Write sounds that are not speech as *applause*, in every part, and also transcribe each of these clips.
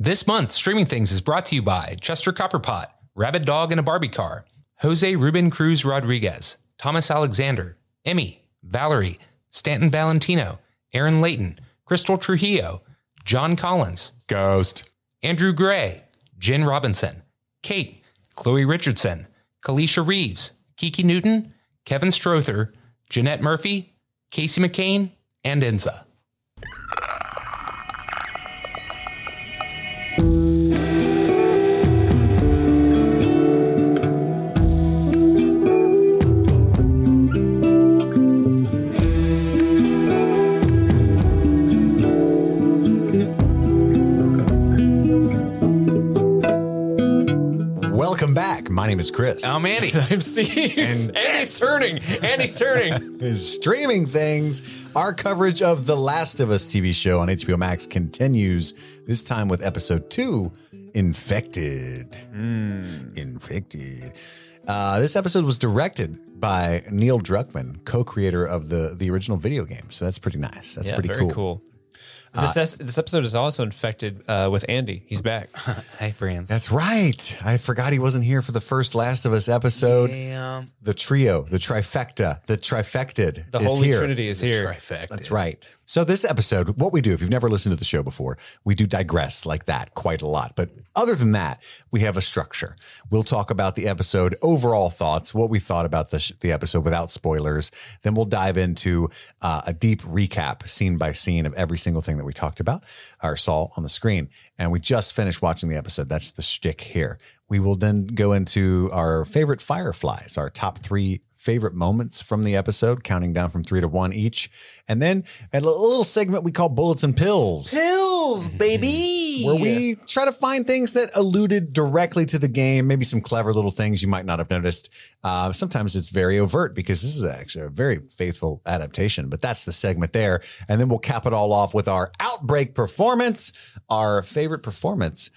This month, Streaming Things is brought to you by Chester Copperpot, Rabid Dog and a Barbie Car, Jose Ruben Cruz Rodriguez, Thomas Alexander, Emmy, Valerie, Stanton Valentino, Aaron Layton, Crystal Trujillo, John Collins, Ghost. Andrew Gray, Jen Robinson, Kate, Chloe Richardson, Kalesha Reaves, Kiki Newton, Kevin Strother, Jeanette Murphy, Casey McCain, and Enza. Chris. I'm Andy. *laughs* I'm Steve. And *laughs* Andy's turning. Andy's turning. *laughs* is streaming things. Our coverage of The Last of Us TV show on HBO Max continues, this time with episode two Infected. Infected. Uh, this episode was directed by Neil Druckmann, co creator of the, the original video game. So that's pretty nice. That's yeah, pretty very cool. cool. This, es- this episode is also infected uh, with Andy. He's back. *laughs* Hey, friends. That's right. I forgot he wasn't here for the first Last of Us episode. Damn. The trio, the trifecta, the trifected The is Holy here. Trinity is here. Trifecta. That's right. So this episode, what we do, if you've never listened to the show before, we do digress like that quite a lot. But other than that, we have a structure. We'll talk about the episode, overall thoughts, what we thought about the, sh- the episode without spoilers. Then we'll dive into uh, a deep recap, scene by scene, of every single thing that we talked about or saw on the screen. And we just finished watching the episode. That's the shtick here. We will then go into our favorite fireflies, our top three favorite moments from the episode, counting down from three to one each. And then a little segment we call Bullets and Pills, Pills, baby. where we try to find things that alluded directly to the game, maybe some clever little things you might not have noticed. Uh, sometimes it's very overt because this is actually a very faithful adaptation, but that's the segment there. And then we'll cap it all off with our outbreak performance, our favorite performance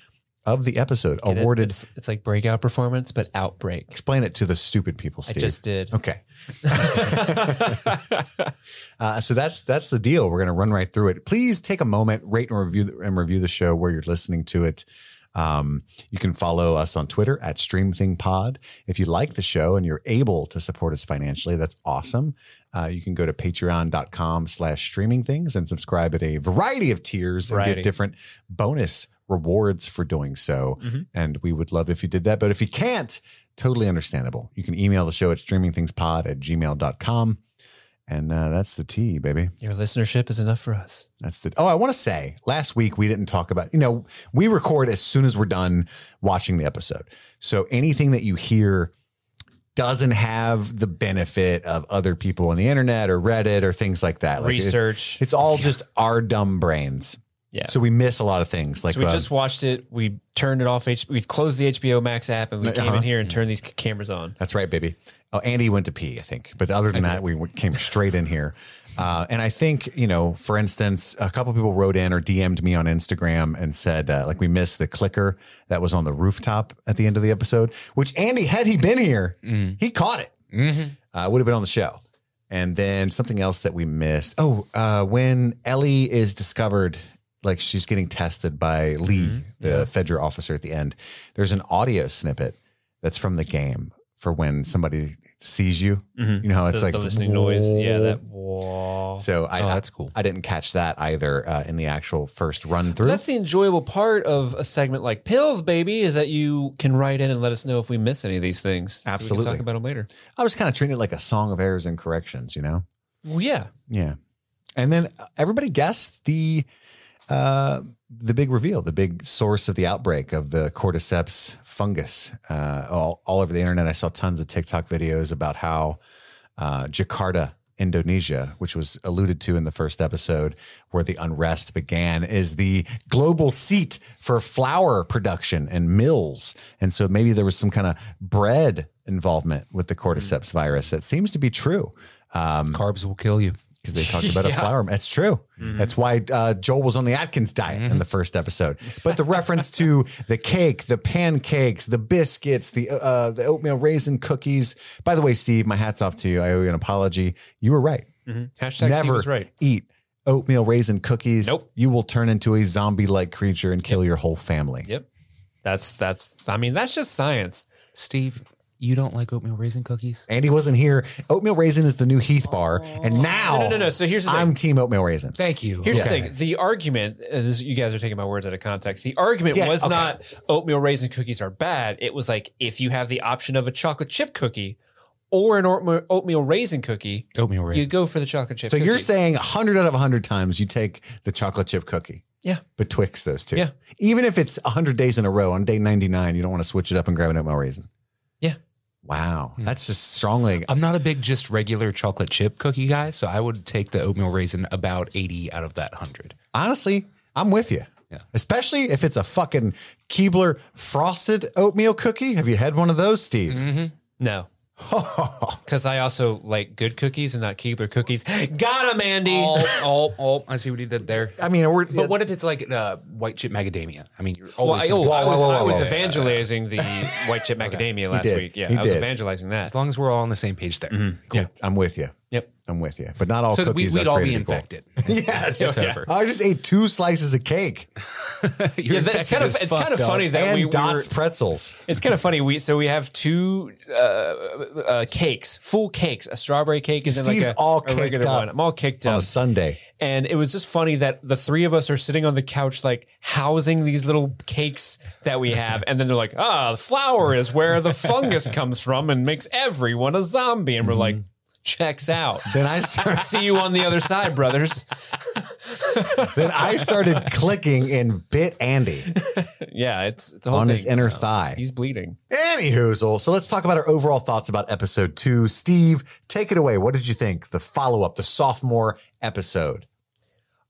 of the episode, Get it? awarded. It's, it's like breakout performance, but outbreak. Explain it to the stupid people, I Steve. just did. Okay. *laughs* *laughs* uh, so that's that's the deal. We're going to run right through it. Please take a moment, rate and review the, and review the show where you're listening to it. Um, you can follow us on Twitter at StreamThingPod. If you like the show and you're able to support us financially, that's awesome. Uh, you can go to patreon.com slash streaming things and subscribe at a variety of tiers and Variety. get different bonus rewards for doing so. And we would love if you did that. But if you can't, totally understandable. You can email the show at streamingthingspod at gmail.com. And uh, that's the T, baby. Your listenership is enough for us. That's the. Oh, I want to say last week we didn't talk about, you know, we record as soon as we're done watching the episode. So anything that you hear doesn't have the benefit of other people on the internet or Reddit or things like that. Like, Research. it's all just our dumb brains. Yeah. So we miss a lot of things. Like So we uh, just watched it. We turned it off. H- we closed the HBO Max app and we came Uh-huh. in here and turned these c- cameras on. That's right, baby. Oh, Andy went to pee, I think. But other than that, we came straight in here. Uh, and I think, you know, for instance, a couple people wrote in or DM'd me on Instagram and said, uh, like, we missed the clicker that was on the rooftop at the end of the episode, which Andy, had he been here, he caught it. Uh, would have been on the show. And then something else that we missed. Oh, uh, when Ellie is discovered, like she's getting tested by Lee, the Fedra officer at the end, there's an audio snippet that's from the game for when somebody sees you. You know it's the, like the listening noise. Yeah, that. *laughs* Whoa. So I, Oh, that's cool. I didn't catch that either uh, in the actual first run through. That's the enjoyable part of a segment like Pills, baby, is that you can write in and let us know if we miss any of these things. So we can Absolutely. talk about them later. I was kind of treating it like a song of errors and corrections, you know? Well, yeah. Yeah. And then uh, everybody guessed the uh, the big reveal, the big source of the outbreak of the cordyceps fungus. Uh, all, all over the internet, I saw tons of TikTok videos about how uh, Jakarta, Indonesia, which was alluded to in the first episode, where the unrest began, is the global seat for flour production and mills. And so maybe there was some kind of bread involvement with the cordyceps virus. That seems to be true Carbs will kill you. Because they talked *laughs* about a flour. That's true. That's why uh, Joel was on the Atkins diet in the first episode. But the reference to *laughs* the cake, the pancakes, the biscuits, the uh, the oatmeal raisin cookies. By the way, Steve, my hats off to you. I owe you an apology. You were right. Hashtag Steve Never was right. eat oatmeal raisin cookies, Nope. you will turn into a zombie like creature and kill your whole family. Yep. That's that's. I mean, that's just science. Steve, you don't like oatmeal raisin cookies? Andy wasn't here. Oatmeal raisin is the new Heath bar. And now No, no, no. So here's the thing. I'm team oatmeal raisin. Thank you. Here's Okay. the thing: the argument. Uh, this, you guys are taking my words out of context. The argument Yeah, was okay. not oatmeal raisin cookies are bad. It was like if you have the option of a chocolate chip cookie or an oatmeal, oatmeal raisin cookie, Oatmeal you raisin. go for the chocolate chip. Cookie. So cookie. you're saying 100 out of 100 times you take the chocolate chip cookie yeah, betwixt those two. Yeah. Even if it's 100 days in a row on day 99, you don't want to switch it up and grab an oatmeal raisin. Yeah. Wow. Hmm. That's just strongly. I'm not a big just regular chocolate chip cookie guy, so I would take the oatmeal raisin about 80 out of that 100. Honestly, I'm with you. Yeah. Especially if it's a fucking Keebler frosted oatmeal cookie. Have you had one of those, Steve? Mm-hmm. No. *laughs* Because I also like good cookies and not Keebler cookies. Got him, Andy. Oh, oh, oh, I see what he did there. I mean, we're, But what if it's like uh, white chip macadamia? I mean, you're Well, always I, gonna oh, I was, whoa, whoa, was whoa. evangelizing the *laughs* white chip macadamia last did. week. Yeah, He I was did. evangelizing that. as long as we're all on the same page there. yeah, I'm with you. Yep. I'm with you. But not all So that we, cookies we'd are all be equal. infected. *laughs* Yes. It's over. I just ate two slices of cake *laughs* Yeah, that- it's kind of it's kind of funny dog. that and we, we were, Dots pretzels. It's kind of funny. We so we have two uh, uh, cakes, full cakes. A strawberry cake is in Steve's like a, all a regular up one. I'm all caked on up, a Sunday. and it was just funny that the three of us are sitting on the couch, like housing these little cakes that we have, and then they're like, "Ah, the flour is where the *laughs* fungus comes from and makes everyone a zombie," and we're like, "Checks out." Then I started, *laughs* See you on the other side, brothers. *laughs* then I started clicking and bit Andy Yeah, it's it's a whole on thing. his inner uh, thigh. He's bleeding. Anywhoozle. So let's talk about our overall thoughts about episode two. Steve, take it away. What did you think? The follow up, the sophomore episode.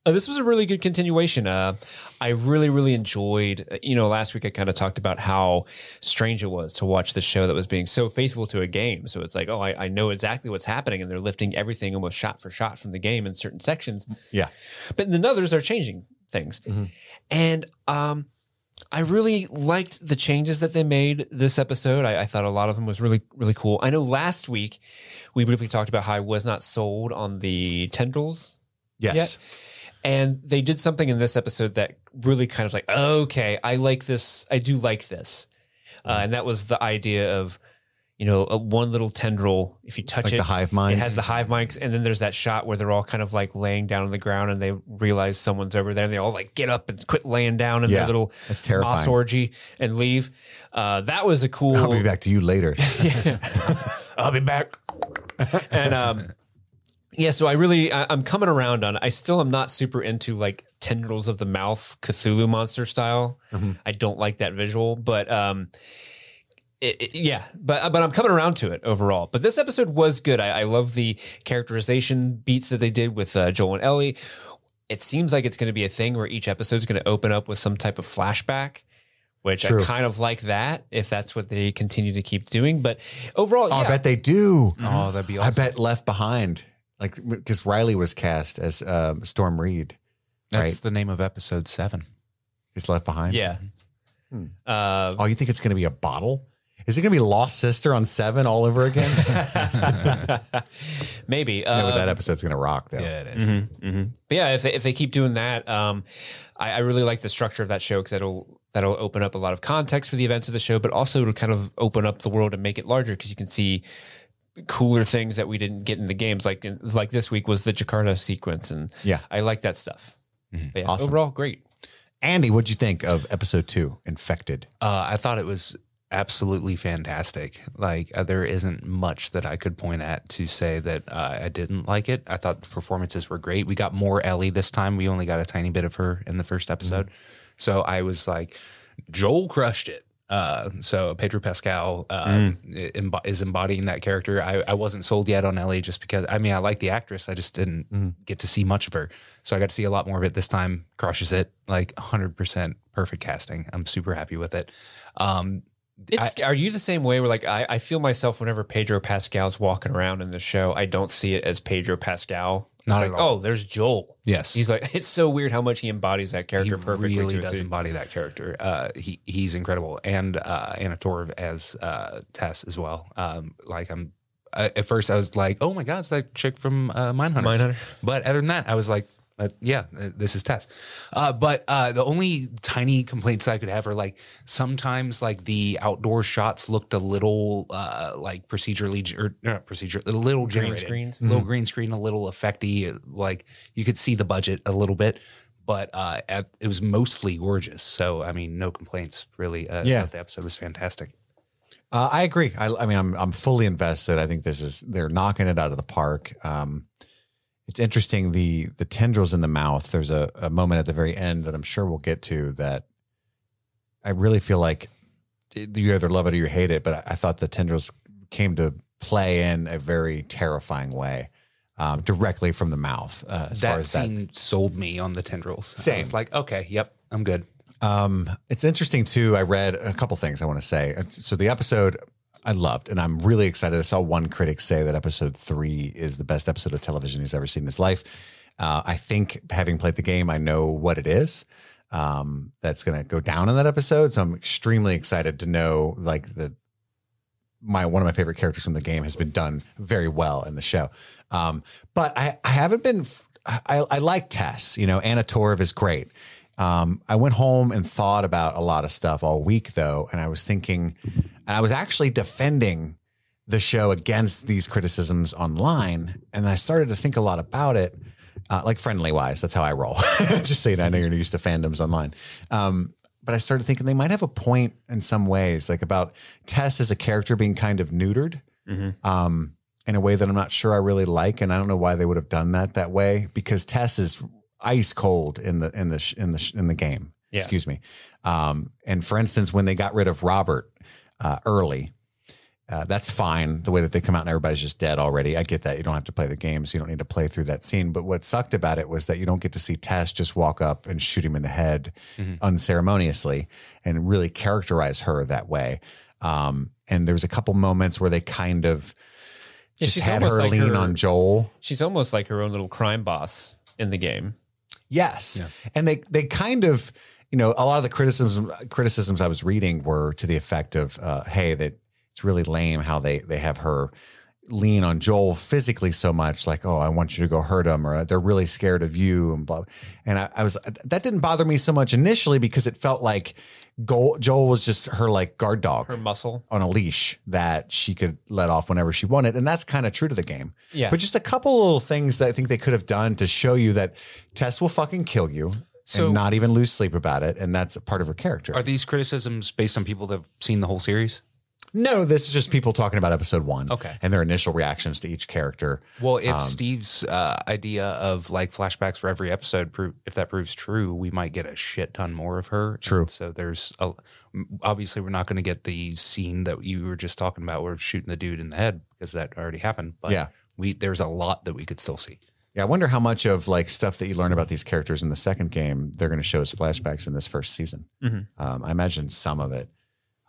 Uh, this was a really good continuation. Uh, I really, really enjoyed. uh, You know, last week I kind of talked about how strange it was to watch the show that was being so faithful to a game. So it's like, oh, I, I know exactly what's happening, and they're lifting everything almost shot for shot from the game in certain sections. Yeah. But in others, they're changing things, and um, I really liked the changes that they made this episode. I, I thought a lot of them was really, really cool. I know last week we briefly talked about how I was not sold on the tendrils Yes. And they did something in this episode that really kind of like, okay, I like this. I do like this. Uh, and that was the idea of, you know, a one little tendril. If you touch Like it, the hive mind. it has the hive mics. And then there's that shot where they're all kind of like laying down on the ground and they realize someone's over there and they all like get up and quit laying down in Yeah, their little that's terrifying. moss orgy and leave. Uh, that was a cool. I'll be back to you later. *laughs* *laughs* I'll be back. *laughs* and um, yeah, so I really I, I'm coming around on. I still am not super into like tendrils of the mouth Cthulhu monster style. I don't like that visual, but um, it, it- yeah, but but I'm coming around to it overall. But this episode was good. I, I love the characterization beats that they did with uh, Joel and Ellie. It seems like it's going to be a thing where each episode is going to open up with some type of flashback. Which True. I kind of like that if that's what they continue to keep doing. But overall, Oh, yeah, I bet they do. Oh, that'd be awesome. I bet Left Behind, like because Riley was cast as um, Storm Reed. That's right. the name of episode seven. He's Left Behind? Yeah. Uh, Oh, you think it's going to be a bottle? Is it going to be Lost Sister on Seven all over again? *laughs* maybe. I know Uh, that episode's going to rock though. Yeah, it is. but yeah, if they, if they keep doing that, um, I, I really like the structure of that show because that'll that'll open up a lot of context for the events of the show, but also to kind of open up the world and make it larger because you can see cooler things that we didn't get in the games. Like in, like this week was the Jakarta sequence, and Yeah. I like that stuff. But yeah, Awesome. Overall, great. Andy, what'd you think of episode two, Infected? Uh, I thought it was absolutely fantastic. Like uh, there isn't much that I could point at to say that uh, I didn't like it. I thought the performances were great. We got more Ellie this time. We only got a tiny bit of her in the first episode, so I was like, Joel crushed it. Uh, so Pedro Pascal uh, embo- is embodying that character. I, I wasn't sold yet on Ellie just because I mean I like the actress. I just didn't get to see much of her. So I got to see a lot more of it this time. Crushes it like 100% perfect casting. I'm super happy with it. Um, It's, are you the same way? Where like I, I feel myself whenever Pedro Pascal's walking around in the show, I don't see it as Pedro Pascal. It's Not like, at all. oh, there's Joel. Yes. He's like, *laughs* it's so weird how much he embodies that character perfectly. he perfectly. really does T. embody that character. Uh, he he's incredible, and uh, Anna Torv as uh, Tess as well. Um, like I'm uh, at first I was like, oh my god, it's that chick from uh, Mindhunter. Mindhunter. But other than that, I was like, uh, yeah, uh, this is Tess. Uh, but uh, the only tiny complaints that I could have are like sometimes like the outdoor shots looked a little uh, like procedurally g- or not procedure, a little generated, screens? a little green screen, a little effecty. Like you could see the budget a little bit, but uh, at, it was mostly gorgeous. So I mean, no complaints really. Uh, Yeah. the episode was fantastic. Uh, I agree. I, I mean, I'm I'm fully invested. I think this is they're knocking it out of the park. Um, it's interesting the the tendrils in the mouth. There's a, a moment at the very end that I'm sure we'll get to that. I really feel like you either love it or you hate it, but I, I thought the tendrils came to play in a very terrifying way, um, directly from the mouth. Uh, as far that as that scene sold me on the tendrils. Same. was like, okay, yep, I'm good. Um, it's interesting too. I read a couple things I want to say. So the episode I loved, and I'm really excited. I saw one critic say that episode three is the best episode of television he's ever seen in his life. Uh, I think having played the game, I know what it is. Um, that's going to go down in that episode. So I'm extremely excited to know like the my one of my favorite characters from the game has been done very well in the show. Um, but I, I haven't been. I, I like Tess. You know, Anna Torv is great. Um, I went home and thought about a lot of stuff all week though, and I was thinking, and I was actually defending the show against these criticisms online, and I started to think a lot about it, uh, like friendly wise. That's how I roll. *laughs* Just saying, I know you're used to fandoms online. Um, but I started thinking they might have a point in some ways, like about Tess as a character being kind of neutered um, in a way that I'm not sure I really like, and I don't know why they would have done that that way because Tess is ice cold in the in the in the in the game. Yeah. Excuse me. Um, and for instance, when they got rid of Robert uh, early, uh, that's fine. The way that they come out and everybody's just dead already. I get that. You don't have to play the game, so you don't need to play through that scene. But what sucked about it was that you don't get to see Tess just walk up and shoot him in the head unceremoniously and really characterize her that way. Um, and there was a couple moments where they kind of Yeah, just had her like lean her- on Joel. She's almost like her own little crime boss in the game. Yes. And they they kind of, you know, a lot of the criticisms criticisms I was reading were to the effect of, uh, hey, that it's really lame how they they have her lean on Joel physically so much, like, oh, I want you to go hurt him, or they're really scared of you, and blah. And I, I was that didn't bother me so much initially because it felt like Joel, Joel was just her like guard dog Her muscle. on a leash that she could let off whenever she wanted. And that's kind of true to the game. Yeah. But just a couple little things that I think they could have done to show you that Tess will fucking kill you So- and not even lose sleep about it. And that's a part of her character. Are these criticisms based on people that have seen the whole series? No, this is just people talking about episode one. Okay. And their initial reactions to each character. Well, if Steve's uh, idea of like flashbacks for every episode, if that proves true, we might get a shit ton more of her. True. And so there's a, obviously we're not going to get the scene that you were just talking about, where shooting the dude in the head because that already happened. But Yeah. we there's a lot that we could still see. Yeah, I wonder how much of like stuff that you learn about these characters in the second game they're going to show as flashbacks in this first season. Mhm. Um, I imagine some of it.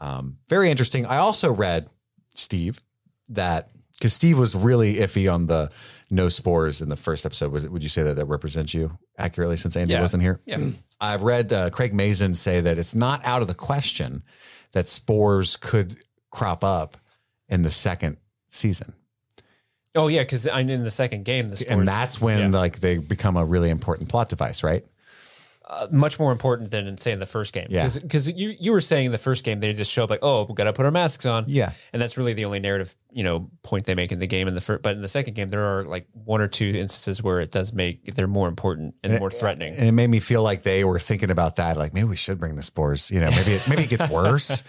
Um, very interesting. I also read Steve that because Steve was really iffy on the no spores in the first episode. Was would you say that that represents you accurately since Andy Yeah. wasn't here? Yeah. *clears throat* I've read uh, Craig Mazin say that it's not out of the question that spores could crop up in the second season. Oh yeah, because I mean in the second game, the spores, and that's when yeah. like they become a really important plot device, right? Uh, much more important than in say in the first game. Yeah. because you you were saying in the first game they just show up like oh we got to put our masks on. Yeah. and that's really the only narrative you know point they make in the game. In the first, but in the second game there are like one or two instances where it does make they're more important and more threatening. And it made me feel like they were thinking about that. Like maybe we should bring the spores. You know, maybe it, maybe it gets *laughs* worse.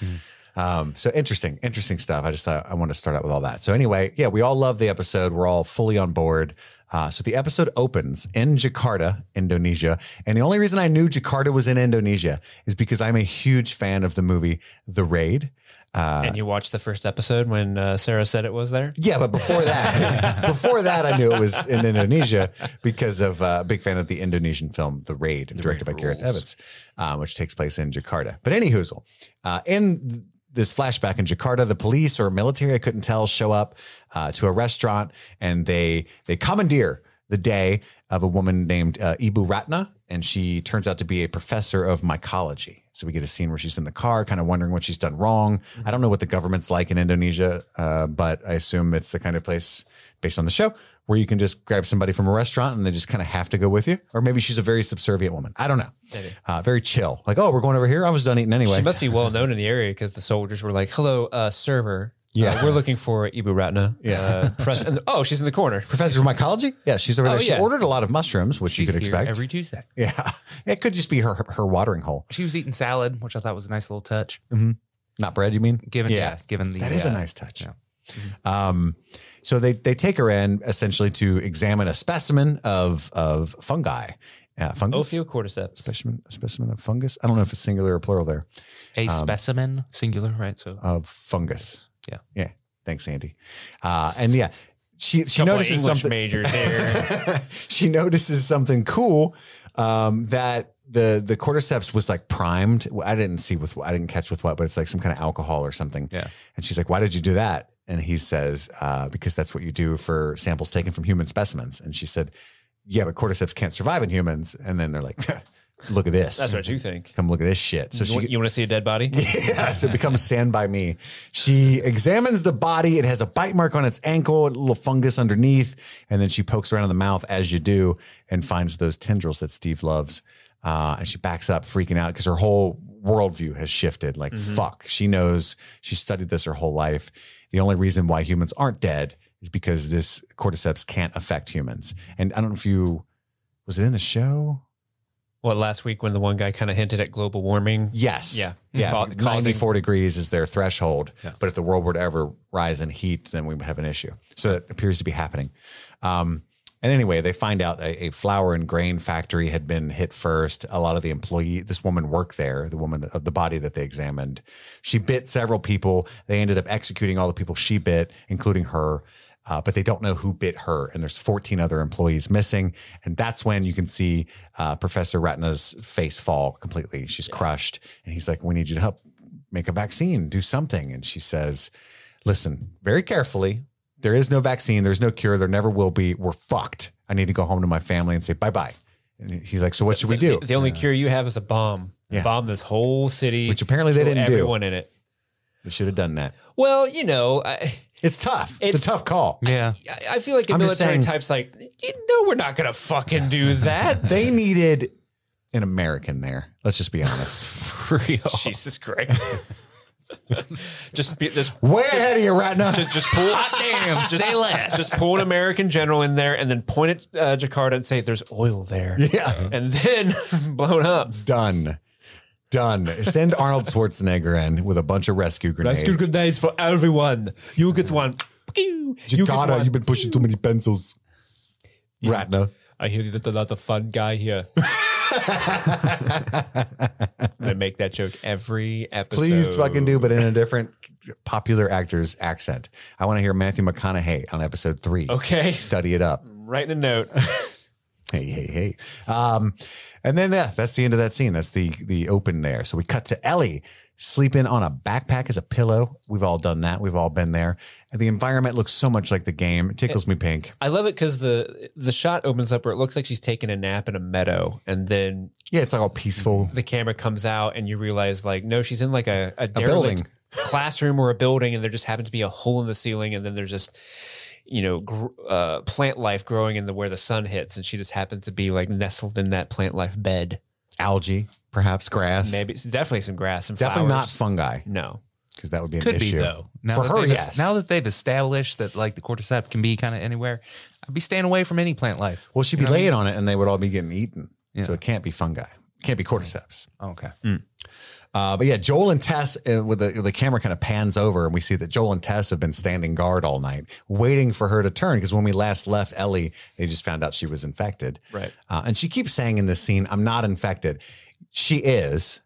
um, so interesting, interesting stuff. I just thought I want to start out with all that. So anyway, yeah, we all love the episode. We're all fully on board. Uh, so the episode opens in Jakarta, Indonesia, and the only reason I knew Jakarta was in Indonesia is because I'm a huge fan of the movie The Raid. and you watched the first episode when uh, Sarah said it was there. Yeah, but before that, *laughs* before that, I knew it was in Indonesia because of uh, a big fan of the Indonesian film The Raid, directed by Gareth. Evans, um, which takes place in Jakarta. But any hoozle, uh, in this flashback in Jakarta, the police or military, I couldn't tell, show up uh, to a restaurant and they they commandeer the day of a woman named uh, Ibu Ratna, and she turns out to be a professor of mycology. So we get a scene where she's in the car, kind of wondering what she's done wrong. I don't know what the government's like in Indonesia, uh, but I assume it's the kind of place based on the show where you can just grab somebody from a restaurant and they just kind of have to go with you. Or maybe she's a very subservient woman. I don't know. Uh, very chill. Like, oh, we're going over here. I was done eating anyway. She must be well known in the area because the soldiers were like, "Hello, uh, server. Yeah. Uh, we're looking for Ibu Ratna. Yeah. Uh, pres- *laughs* and- oh, she's in the corner. Professor of mycology? Yeah, she's over there. Oh, She yeah. ordered a lot of mushrooms, which you could expect. every Tuesday. yeah. *laughs* It could just be her her watering hole. She was eating salad, which I thought was a nice little touch. Not bread, you mean? Given yeah, given the That is a uh, nice touch. Um, so they they take her in essentially to examine a specimen of of fungi, uh, fungus. Ophiocordyceps. Specimen, a specimen of fungus. I don't know if it's singular or plural there. a Um, specimen, singular, right? So Of fungus. Yeah. Yeah. Thanks, Andy. Uh, and yeah, she she Couple notices something. majors here. *laughs* she notices something cool um, that the the cordyceps was like primed. I didn't see with I didn't catch with what, but it's like some kind of alcohol or something. Yeah. And she's like, "Why did you do that?" And he says, uh, "Because that's what you do for samples taken from human specimens." And she said, "Yeah, but cordyceps can't survive in humans." And then they're like, *laughs* "Look at this. That's what you think. Come look at this shit." So You, she want, you want to see a dead body? *laughs* yeah, so it becomes stand by me. She examines the body. It has a bite mark on its ankle, a little fungus underneath, and then she pokes around in the mouth as you do and finds those tendrils that Steve loves. Uh, and she backs up, freaking out because her whole worldview has shifted. Like, fuck. She knows she studied this her whole life. The only reason why humans aren't dead is because this cordyceps can't affect humans. And I don't know if you, was it in the show? What last week when the one guy kind of hinted at global warming? Yes. Yeah. Yeah. Ca- causing- 94 degrees is their threshold. But if the world were to ever rise in heat, then we would have an issue. So that appears to be happening. Um, and anyway, they find out a, a flour and grain factory had been hit first. A lot of the employee, this woman worked there, the woman of the body that they examined. She bit several people. They ended up executing all the people she bit, including her. Uh, but they don't know who bit her. And there's 14 other employees missing. And that's when you can see uh, Professor Ratna's face fall completely. She's crushed. And he's like, We need you to help make a vaccine, do something. And she says, Listen, very carefully, there is no vaccine, there's no cure, there never will be. We're fucked. I need to go home to my family and say bye bye. And he's like, So what should we do? The, the only cure you have is a bomb. Yeah. Bomb this whole city, Which apparently they didn't do. everyone in it. They should have done that. Well, you know, I, It's tough. It's, It's- a tough call. yeah, I feel like a I'm military saying- type's like, you know, we're not gonna fucking do *laughs* that. They needed an American there. Let's just be honest. *laughs* real. Jesus Christ. *laughs* *laughs* just be, just Way ahead of you, Ratna. just just pull Damn, say less. just pull an American general in there and then point at uh, Jakarta and say there's oil there. yeah. And then *laughs* blown up. Done. Done. Send Arnold Schwarzenegger in with a bunch of rescue grenades. Rescue grenades for everyone. You get one. Pew. You get Jakarta, one. you've been pushing too many pencils. Ratna. I hear that there's a lot of fun guy here. *laughs* I make that joke every episode. Please fucking do, but in a different popular actor's accent. I want to hear Matthew McConaughey on episode three. Okay. Study it up. Writing a note. *laughs* Hey, hey, hey. Um, and then yeah, that's the end of that scene. That's the the open there. So we cut to Ellie sleeping on a backpack as a pillow. We've all done that. We've all been there. And the environment looks so much like the game. It tickles me pink. I love it because the the shot opens up where it looks like she's taking a nap in a meadow, and then Yeah, it's like all peaceful. the camera comes out, and you realize like, no, she's in like a, a, building. *laughs* classroom or a building, and there just happens to be a hole in the ceiling, and then there's just you know gr- uh, plant life growing in the where the sun hits, and she just happens to be like nestled in that plant life bed. Algae, perhaps grass. Maybe definitely some grass and Definitely not fungi No, because that would be an Could issue. be though. Now For that her, they've- yes. Now that they've established that like the cordyceps can be kind of anywhere, I'd be staying away from any plant life. Well, she'd be laying on it and they would all be getting eaten. So it can't be fungi. It can't be cordyceps. Oh, okay. Uh, but yeah, Joel and Tess, uh, with the, the camera kind of pans over, and we see that Joel and Tess have been standing guard all night, waiting for her to turn. Because when we last left Ellie, they just found out she was infected. Right. Uh, and she keeps saying in this scene, I'm not infected. She is,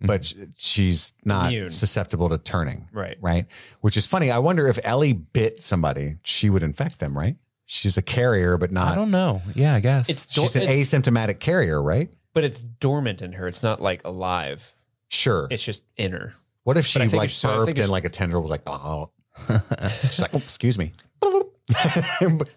but mm-hmm. she's not Immune. susceptible to turning. Right. Right. Which is funny. I wonder if Ellie bit somebody, she would infect them, right? She's a carrier, but not. I don't know. Yeah, I guess it's, dor- She's an it's- asymptomatic carrier, right? but it's dormant in her. It's not like alive. Sure. It's just in her. What if she But I think like it's- so I burped think and like a tendril was like, oh. *laughs* She's like, oh, excuse me. Hello. *laughs*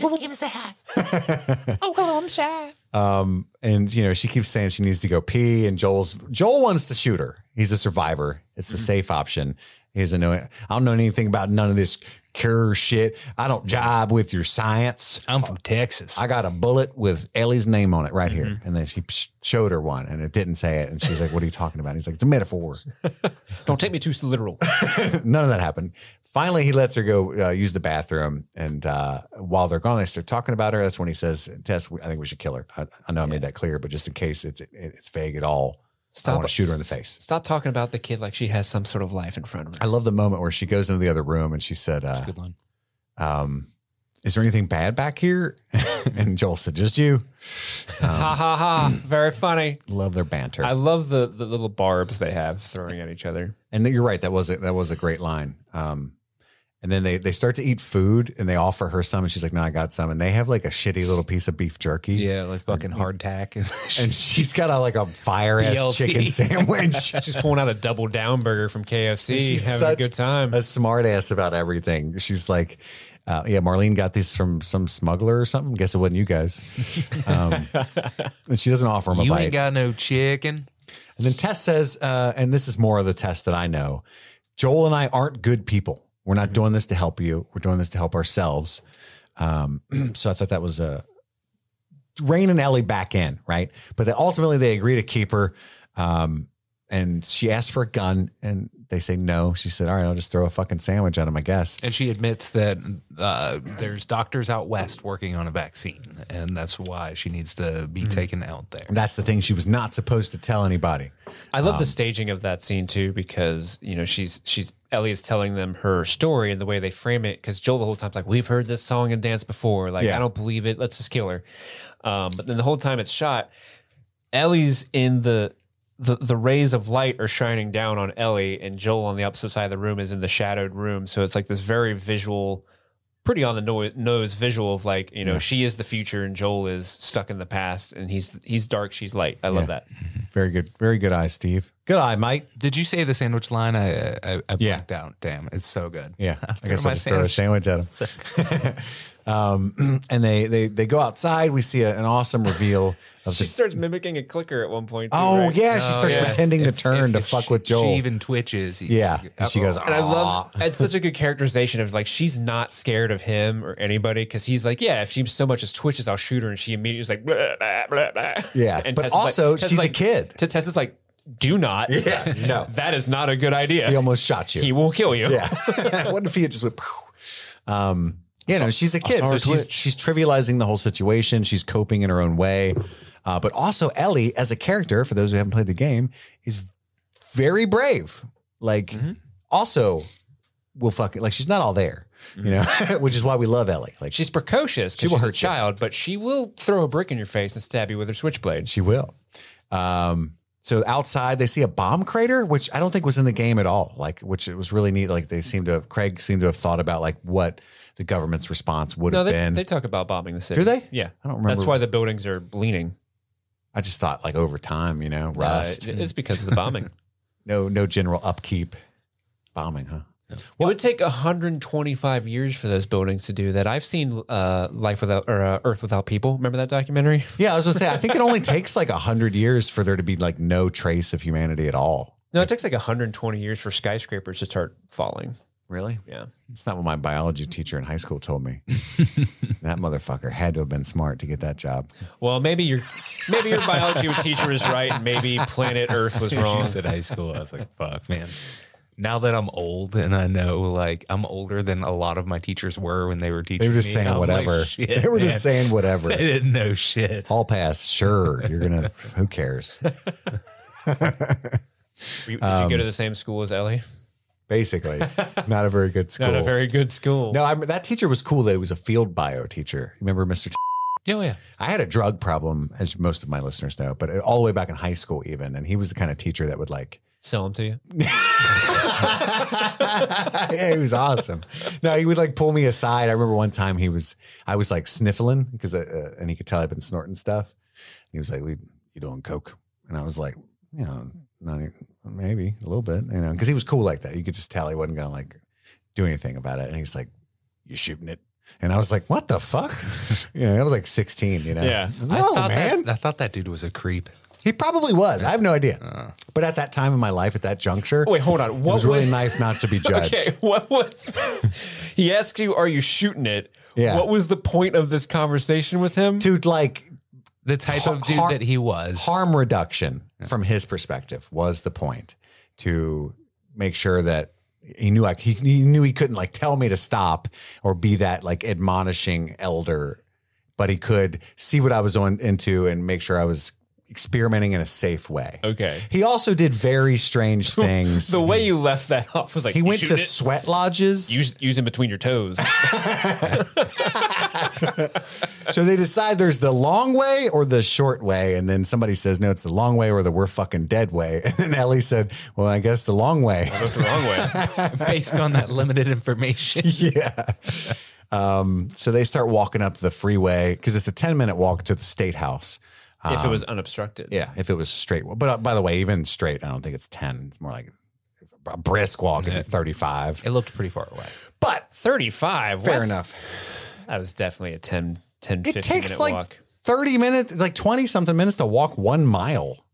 Just give us a hat. *laughs* oh, hello, I'm shy. Um, and you know, she keeps saying she needs to go pee, and Joel's Joel wants to shoot her. He's a survivor. It's the safe option. He doesn't know. I don't know anything about none of this cure shit. I don't jibe with your science. I'm from Texas. I got a bullet with Ellie's name on it right here. And then she showed her one and it didn't say it. And she's like, What are you talking about? He's like, It's a metaphor. *laughs* Don't take me too literal. *laughs* None of that happened. Finally, he lets her go uh, use the bathroom. And uh, while they're gone, they start talking about her. That's when he says, Tess, I think we should kill her. I, I know I made that clear, but just in case it's, it, it's vague at all, I want to shoot her in the face. Stop talking about the kid like she has some sort of life in front of her. I love the moment where she goes into the other room and she said, uh, Good line. um, Is there anything bad back here? *laughs* and Joel said, Just you. ha ha ha! Very funny. Love their banter. I love the the little barbs they have throwing at each other. And you're right. That was a, that was a great line. Um, and then they they start to eat food, and they offer her some, and she's like, "No, I got some." And they have like a shitty little piece of beef jerky, Yeah, like fucking hardtack. And *laughs* and she's got a like a fire ass BLT. chicken sandwich. *laughs* She's pulling out a double down burger from KFC, she's having such a good time. a smart ass about everything. She's like, uh, "Yeah, Marlene got these from some smuggler or something. Guess it wasn't you guys." Um, *laughs* and she doesn't offer him a you bite. ain't got no chicken. And then Tess says, uh, and this is more of the Tess that I know Joel and I aren't good people. We're not doing this to help you. We're doing this to help ourselves. Um, *clears throat* so I thought that was a Rain and Ellie back in, right? But then ultimately they agree to keep her. Um, and she asked for a gun and they say no. She said, All right, I'll just throw a fucking sandwich at him, I guess. And she admits that uh, there's doctors out west working on a vaccine, and that's why she needs to be taken out there. And that's the thing she was not supposed to tell anybody. I love the staging of that scene too because you know she's she's Ellie is telling them her story and the way they frame it because Joel the whole time's like we've heard this song and dance before like Yeah. I don't believe it let's just kill her, um, but then the whole time it's shot, Ellie's in the the the rays of light are shining down on Ellie and Joel on the opposite side of the room is in the shadowed room so it's like this very visual. Pretty on the no- nose visual of like you know she is the future and Joel is stuck in the past and he's he's dark she's light I love Yeah. that mm-hmm. Very good. Very good eye, Steve. Good eye, Mike. Did you say the sandwich line? I I, I Yeah. blacked out. Damn, it's so good. Yeah, *laughs* I guess I'll just throw a sandwich at him. *laughs* *laughs* um, *clears throat* and they they they go outside. We see a, an awesome reveal *laughs* of She the. starts mimicking a clicker at one point. Too, Oh right? yeah, she starts yeah. pretending to If- turn to if fuck she- with Joel. She even twitches. He- yeah, and she goes, And I love it's *laughs* such a good characterization of like she's not scared of him or anybody because he's like, yeah, if she so much as twitches, I'll shoot her, and she immediately is like, blah, blah, blah, blah. Yeah, and but Tess is like- also Tess is she's a kid. To Tess is like, do not. Yeah, no. *laughs* that is not a good idea. He almost shot you. He will kill you. Yeah. what if he had just went? Pow? Um, yeah, no, she's a kid, so she's twitch. she's trivializing the whole situation. She's coping in her own way, uh, but also Ellie as a character, for those who haven't played the game, is very brave. Like, Mm-hmm. also will fucking like she's not all there, you know, *laughs* which is why we love Ellie. Like She's precocious She because will she's a hurt you. child, but she will throw a brick in your face and stab you with her switchblade. She will. Um, so outside they see a bomb crater, which I don't think was in the game at all. Like, which it was really neat. Like they seem to have Craig seemed to have thought about like what the government's response would No, have they, been. they talk about bombing the city. Do they? Yeah. I don't remember. That's why the buildings are leaning. I just thought like over time, you know, Uh, rust. it's because of the bombing. *laughs* no, no general upkeep. Bombing, huh? It would take 125 years for those buildings to do that. I've seen uh, Life Without or uh, Earth Without People. Remember that documentary? *laughs* Yeah, I was gonna say. I think it only takes like a hundred years for there to be like no trace of humanity at all. No, it takes like 120 years for skyscrapers to start falling. Really? Yeah. It's not what my biology teacher in high school told me. *laughs* that motherfucker had to have been smart to get that job. Well, maybe your maybe your biology teacher was right, and maybe planet Earth was *laughs* As soon as wrong. You said high school. I was like, fuck, man. Now that I'm old and I know, like, I'm older than a lot of my teachers were when they were teaching. They were just me, saying I'm like, whatever. *laughs* shit, they were man. just saying whatever. *laughs* They didn't know shit. Hall pass, sure. You're gonna. Who cares? *laughs* Did you go to the same school as Ellie? Basically, not a very good school. Not a very good school. no, I, that teacher was cool. Though he was a field bio teacher. Remember Mr. T? Oh, yeah. I had a drug problem, as most of my listeners know, but all the way back in high school, even. And he was the kind of teacher that would like, Sell them to you. *laughs* yeah, he was awesome. No, he would like pull me aside. I remember one time he was, I was like sniffling because, uh, and he could tell I'd been snorting stuff. He was like, "We, you doing coke?" And I was like, "You know, not even, maybe a little bit, you know," because he was cool like that. You could just tell he wasn't gonna like do anything about it. And he's like, "You shooting it?" And I was like, what the fuck? *laughs* you know, I was like 16, you know? Yeah. No, I man. That, I thought that dude was a creep. He probably was. I have no idea. Uh. but at that time in my life, at that juncture, Oh, wait, hold on. it What was really nice not to be *laughs* judged. Okay, what was *laughs* he asked you, are you shooting it? Yeah. What was the point of this conversation with him? To like The type of dude Har- that he was. harm reduction from his perspective was the point to make sure that he knew like he, he knew he couldn't like tell me to stop or be that like admonishing elder but he could see what i was on into and make sure i was experimenting in a safe way Okay. he also did very strange *laughs* things The way you left that *laughs* off was like he went to it? sweat lodges use use in between your toes. *laughs* so they decide there's the long way or the short way and then somebody says no it's the long way or the we're fucking dead way and then ellie said well i guess the long way That's the wrong way. based on that limited information. yeah. Um, so they start walking up the freeway because it's a 10 minute walk to the state house. If it was unobstructed. Yeah. If it was straight. But uh, by the way, even straight, I don't think it's 10. It's more like a brisk walk, it'd be 35. It looked pretty far away. But 35. fair what? enough. That was definitely a 10, 10 It 15 takes minute like walk. 30 minutes, like 20 something minutes to walk one mile.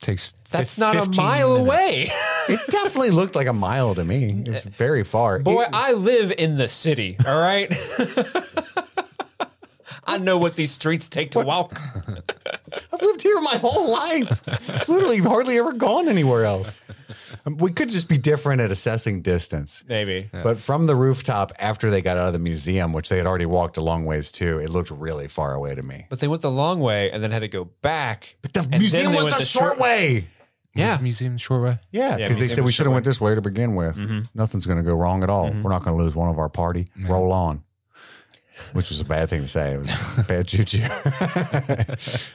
Takes That's fif- not a mile minutes. away. *laughs* It definitely looked like a mile to me. It was *laughs* very far. Boy, It- I live in the city, all right? *laughs* I know what these streets take to walk. *laughs* I've lived here my whole life. I've literally hardly ever gone anywhere else. Um, We could just be different at assessing distance. Maybe. But from the rooftop after they got out of the museum, which they had already walked a long ways to, it looked really far away to me. But they went the long way and then had to go back. But the then museum they was went the the short short- way. Yeah. Was the museum the short way. Yeah, Yeah, because they museum said we was should have went this way to begin with. Mm-hmm. Nothing's going to go wrong at all. We're not going to lose one of our party. Roll on. Which was a bad thing to say. It was bad juju. *laughs*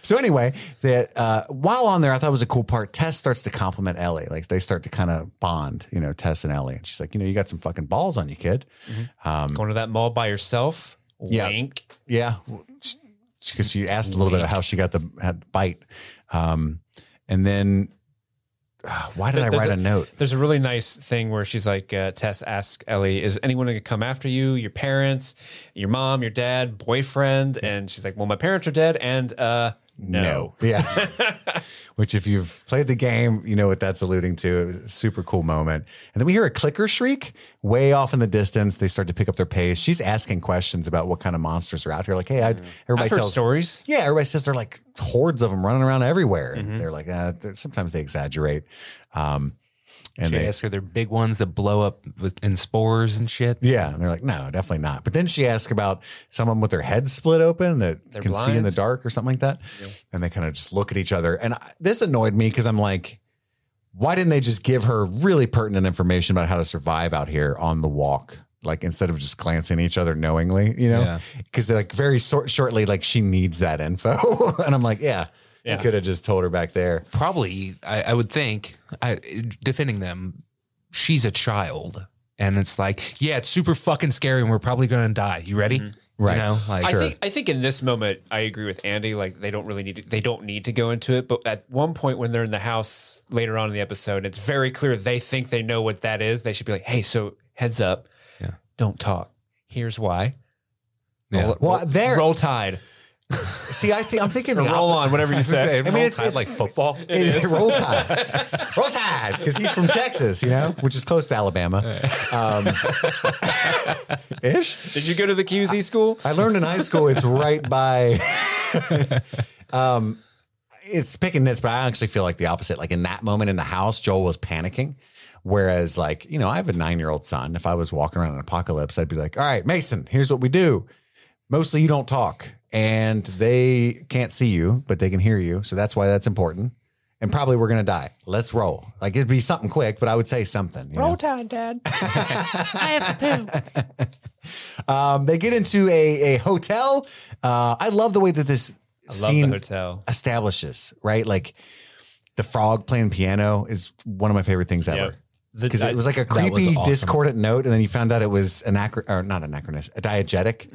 so anyway, that uh, while on there, I thought it was a cool part. Tess starts to compliment Ellie. Like they start to kind of bond, you know, Tess and Ellie. And she's like, you know, you got some fucking balls on you, kid. Going to that mall by yourself. Yeah. Wink. Yeah, because she asked a little bit of how she got the bite, um, and then *sighs* why did I write a, a- note? There's a really nice thing where she's like, uh, Tess asks Ellie, is anyone going to come after you? Your parents, your mom, your dad, boyfriend? And she's like, well, my parents are dead. And uh, no. *laughs* Yeah. *laughs* Which, if you've played the game, you know what that's alluding to. It was a super cool moment. And then we hear a clicker shriek way off in the distance. They start to pick up their pace. She's asking questions about what kind of monsters are out here. Like, hey, I, everybody tells stories. Yeah, everybody says they're like hordes of them running around everywhere. Mm-hmm. And they're like, uh, they're- sometimes they exaggerate. Um, and She they, asked her they're big ones that blow up with in spores and shit. Yeah, and they're like, no, definitely not. But then she asks about someone with their head split open that can see in the dark or something like that, and they kind of just look at each other. And I, this annoyed me because I'm like, why didn't they just give her really pertinent information about how to survive out here on the walk? Like instead of just glancing at each other knowingly, you know, Yeah. because they're like very shortly, like she needs that info, *laughs* and I'm like, yeah, Yeah. you could have just told her back there. Probably, I, I would think, I, defending them, she's a child. And it's like, yeah, it's super fucking scary and we're probably going to die. You ready? Mm-hmm. Right. You know, like, I think I think in this moment I agree with Andy. Like they don't really need to, they don't need to go into it. But at one point when they're in the house later on in the episode, it's very clear they think they know what that is. They should be like, "Hey, so heads up, Yeah. don't talk. Here's why. Yeah. Roll, Well, roll- there- roll tide, *laughs* See, I think I'm thinking or the roll on, whatever you *laughs* say. I mean, it's, it's like football. *laughs* It is. Roll Tide. Roll Tide. Because he's from Texas, you know, which is close to Alabama. Um, ish. Did you go to the QZ school? I learned in high school it's right by. um, it's picking nits, but I actually feel like the opposite. Like in that moment in the house, Joel was panicking. Whereas, like, you know, I have a nine year old son. If I was walking around an apocalypse, I'd be like, all right, Mason, here's what we do. Mostly you don't talk and they can't see you, but they can hear you. So that's why that's important. And probably we're going to die. Let's roll. Like it'd be something quick, but I would say something. you know? tide, Dad. *laughs* I have to poo. *laughs* Um, they get into a, a hotel. Uh, I love the way that this I love scene the hotel. establishes, right? Like the frog playing piano is one of my favorite things ever. Yep. The- Because it was like a creepy awesome. discordant note, and then you found out it was anachron or not anachronist, a diegetic,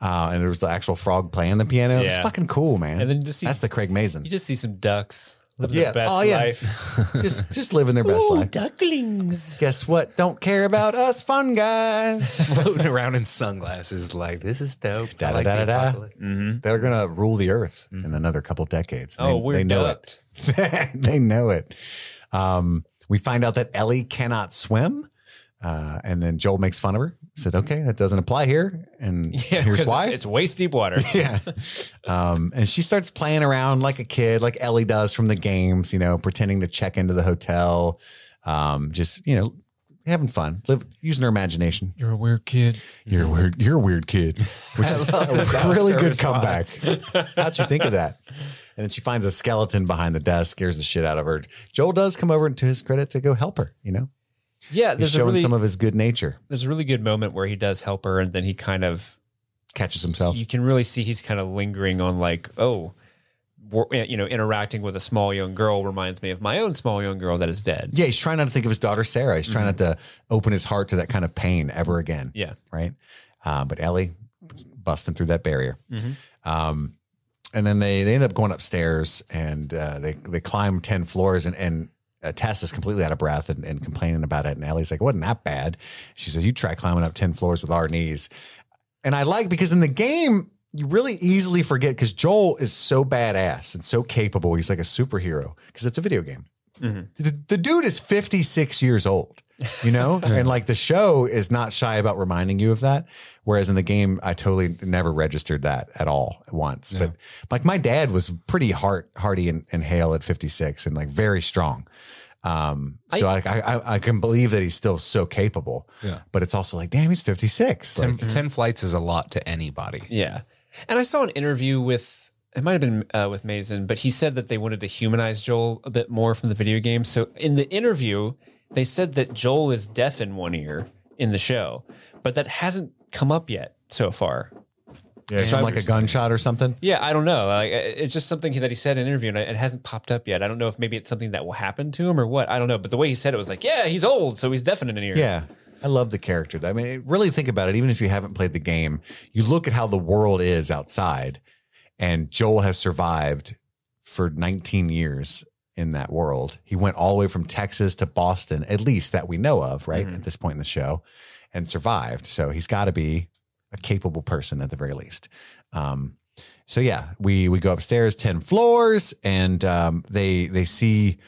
uh, and there was the actual frog playing the piano. It was fucking cool, man. And then you just see- that's the Craig Mazin. You just see some ducks. Living Yeah. the best Oh, yeah. life. *laughs* just just living their best life. ducklings. Guess what? Don't care about us fun guys. *laughs* *laughs* Floating around in sunglasses, like this is dope. Da, da, like da, the da, da. apocalypse. They're gonna rule the earth in another couple decades. Oh, they, we're they know ducked. it. they know it. Um, we find out that Ellie cannot swim, uh, and then Joel makes fun of her. Said, "Okay, that doesn't apply here." And *laughs* Yeah, here's because why. It's, it's waist deep water. *laughs* yeah. Um, and she starts playing around like a kid, like Ellie does from the games, you know, pretending to check into the hotel. Um, just, you know, having fun, live, using her imagination. You're a weird kid. You're a weird, you're a weird kid, which *laughs* is a really good comeback. How'd you think of that? And then she finds a skeleton behind the desk, scares the shit out of her. Joel does come over to his credit to go help her, you know, Yeah, he's there's a showing really some of his good nature, there's a really good moment where he does help her, and then he kind of catches himself. you can really see he's kind of lingering on like, oh, you know, interacting with a small young girl reminds me of my own small young girl that is dead. Yeah, he's trying not to think of his daughter Sarah. He's trying not to open his heart to that kind of pain ever again. Yeah. right. Uh, but Ellie busting through that barrier. Um, and then they they end up going upstairs and uh, they they climb ten floors and and. Uh, Tess is completely out of breath and, and complaining about it. And Ellie's like, it wasn't that bad. She says, you try climbing up 10 floors with our knees. And I like because in the game, you really easily forget because Joel is so badass and so capable. He's like a superhero because it's a video game. The, the dude is 56 years old, you know? *laughs* and like the show is not shy about reminding you of that. Whereas in the game, I totally never registered that at all at once. But like my dad was pretty heart, hardy and, and hale at 56 and like very strong. Um, so I, I, I, I can believe that he's still so capable. Yeah. But it's also like, damn, he's 56. Ten, Like, 10 flights is a lot to anybody. Yeah. And I saw an interview with, it might have been uh, with Mazin, but he said that they wanted to humanize Joel a bit more from the video game. So in the interview, they said that Joel is deaf in one ear in the show, but that hasn't come up yet so far. yeah, from like a gunshot or something. Yeah, I don't know. Like, it's just something that he said in an interview, and it hasn't popped up yet. I don't know if maybe it's something that will happen to him or what. I don't know. But the way he said it was like, yeah, he's old, so he's deaf in an ear. Yeah. I love the character. I mean, really think about it. Even if you haven't played the game, you look at how the world is outside, and Joel has survived for 19 years in that world. He went all the way from Texas to Boston, at least that we know of, right? At this point in the show, and survived. So he's got to be a capable person at the very least. Um, so yeah, we we go upstairs 10 floors, and um, they they see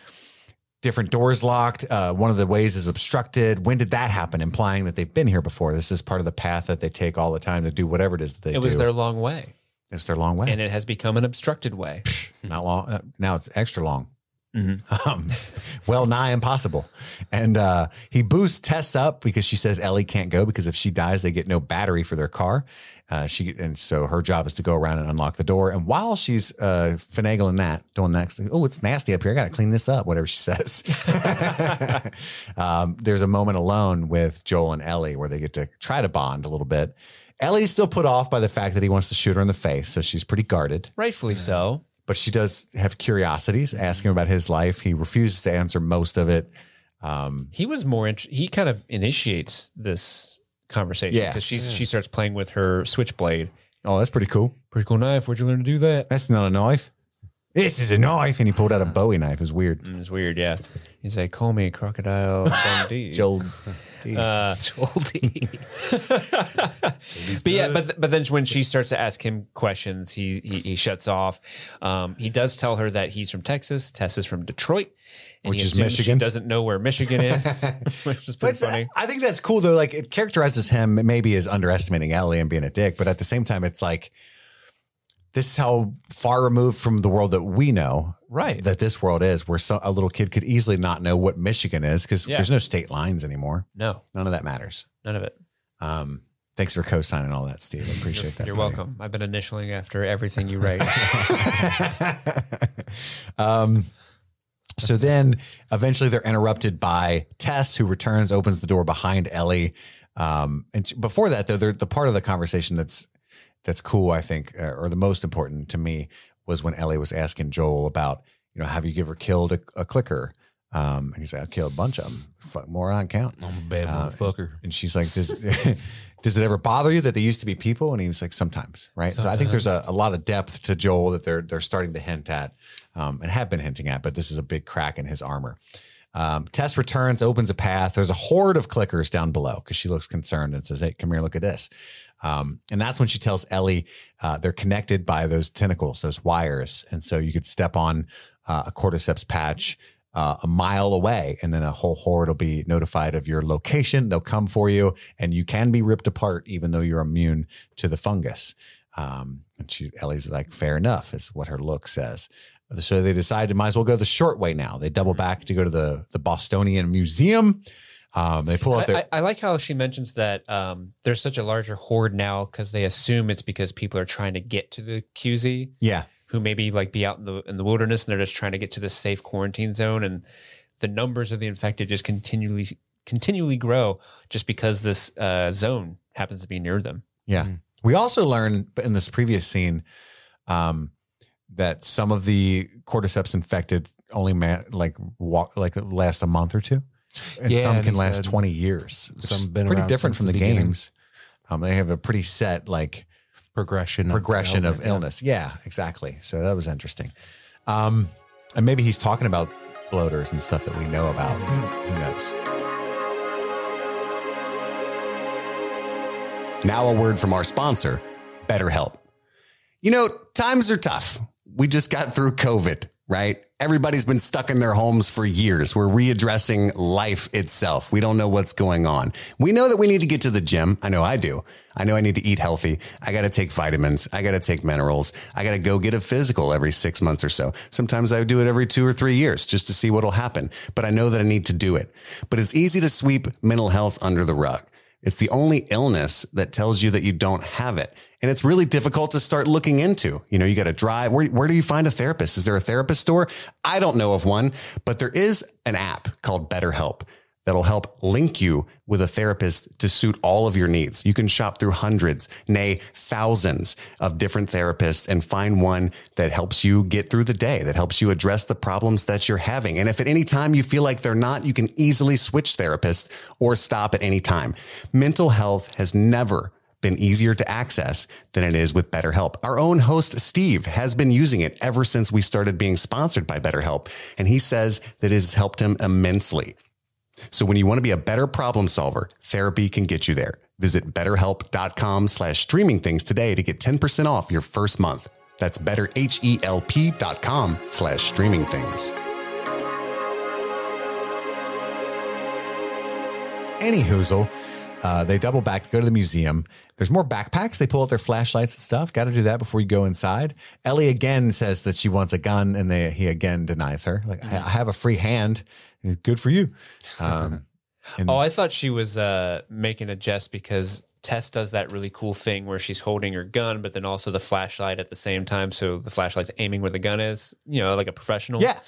different doors locked. Uh, one of the ways is obstructed. When did that happen? Implying that they've been here before. This is part of the path that they take all the time to do whatever it is that they It do. was their long way, it's their long way. and it has become an obstructed way. Not long. uh, Now it's extra long. Mm-hmm. Um, well nigh impossible. And uh, he boosts Tess up because she says Ellie can't go because if she dies, they get no battery for their car. Uh, she and so her job is to go around and unlock the door. And while she's uh, finagling that, doing that, oh, it's nasty up here. I got to clean this up. Whatever she says. *laughs* um, there's a moment alone with Joel and Ellie where they get to try to bond a little bit. Ellie's still put off by the fact that he wants to shoot her in the face, so she's pretty guarded Rightfully so. But she does have curiosities. Mm-hmm. Ask him about his life. He refuses to answer most of it. Um, he was more. Int- he kind of initiates this conversation Yeah. because she's she starts playing with her switchblade. Oh, that's pretty cool. Pretty cool knife. Where'd you learn to do that? That's not a knife. This is a knife. And he pulled out a Bowie knife. It was weird. It was weird. Yeah. He's like, call me Crocodile *laughs* Dundee. Joel. *laughs* Uh, *laughs* but yeah, but but then when she starts to ask him questions, he he, he shuts off. Um, he does tell her that he's from Texas. Tess is from Detroit, and Which he is assumes Michigan. She doesn't know where Michigan is, which is pretty But funny. I think that's cool though. Like it characterizes him maybe as underestimating Ellie and being a dick, but at the same time, it's like this is how far removed from the world that we know Right. that this world is, where so, a little kid could easily not know what Michigan is because Yeah. there's no state lines anymore. no, None of that matters. none of it. Um, thanks for co-signing all that, Steve. I appreciate that. You're buddy. welcome. I've been initialing after everything you write. *laughs* um, so then eventually they're interrupted by Tess, who returns, opens the door behind Ellie. Um, and before that, though, they're- the part of the conversation that's that's cool, I think, uh, or the most important to me was when Ellie was asking Joel about, you know, have you ever killed a, a clicker? Um, and he's like, I killed a bunch of them. Fuck, more on count. I'm a bad Uh, motherfucker. And she's like, does *laughs* does it ever bother you that they used to be people? And he was like, sometimes, right? So I think there's a, a lot of depth to Joel that they're they're starting to hint at, um, and have been hinting at. But this is a big crack in his armor. Um, Tess returns, opens a path. There's a horde of clickers down below because she looks concerned and says, "Hey, come here, look at this." Um, and that's when she tells Ellie uh, they're connected by those tentacles, those wires, and so you could step on uh, a cordyceps patch uh, a mile away, and then a whole horde will be notified of your location. They'll come for you, and you can be ripped apart even though you're immune to the fungus. Um, and she, Ellie's like, fair enough, is what her look says. So they decided might as well go the short way now. They double back to go to the the Bostonian Museum. Um, they pull out their I, I, I like how she mentions that um, there's such a larger horde now because they assume it's because people are trying to get to the QZ yeah who maybe like be out in the in the wilderness and they're just trying to get to this safe quarantine zone and the numbers of the infected just continually continually grow just because this uh, zone happens to be near them. Yeah. We also learned in this previous scene um, that some of the cordyceps infected only ma- like walk like last a month or two, and Yeah, some can last said twenty years. Some been pretty different from the the, games. Um, they have a pretty set like Progression. progression of yeah. illness. Yeah, exactly. So that was interesting. Um, and maybe he's talking about bloaters and stuff that we know about. Who knows? Now, a word from our sponsor, BetterHelp. You know, times are tough. We just got through COVID, right? Everybody's been stuck in their homes for years. We're readdressing life itself. We don't know what's going on. We know that we need to get to the gym. I know I do. I know I need to eat healthy. I got to take vitamins. I got to take minerals. I got to go get a physical every six months or so. Sometimes I do it every two or three years just to see what'll happen. But I know that I need to do it. But it's easy to sweep mental health under the rug. It's the only illness that tells you that you don't have it. And it's really difficult to start looking into. You know, you got to drive. Where, where do you find a therapist? Is there a therapist store? I don't know of one, but there is an app called BetterHelp that'll help link you with a therapist to suit all of your needs. You can shop through hundreds, nay, thousands of different therapists and find one that helps you get through the day, that helps you address the problems that you're having. And if at any time you feel like they're not, you can easily switch therapists or stop at any time. Mental health has never been easier to access than it is with BetterHelp. Our own host, Steve, has been using it ever since we started being sponsored by BetterHelp. And he says that it has helped him immensely. So when you want to be a better problem solver, therapy can get you there. Visit betterhelp.com slash streaming things today to get 10% off your first month. That's betterhelp.com slash streaming things. Any hoozle, uh, they double back, go to the museum. There's more backpacks. They pull out their flashlights and stuff. Got to do that before you go inside. Ellie again says that she wants a gun, and they, he again denies her. Like, I, I have a free hand. Good for you. Um, *laughs* and- Oh, I thought she was uh, making a jest because Tess does that really cool thing where she's holding her gun, but then also the flashlight at the same time. So the flashlight's aiming where the gun is, you know, like a professional. yeah.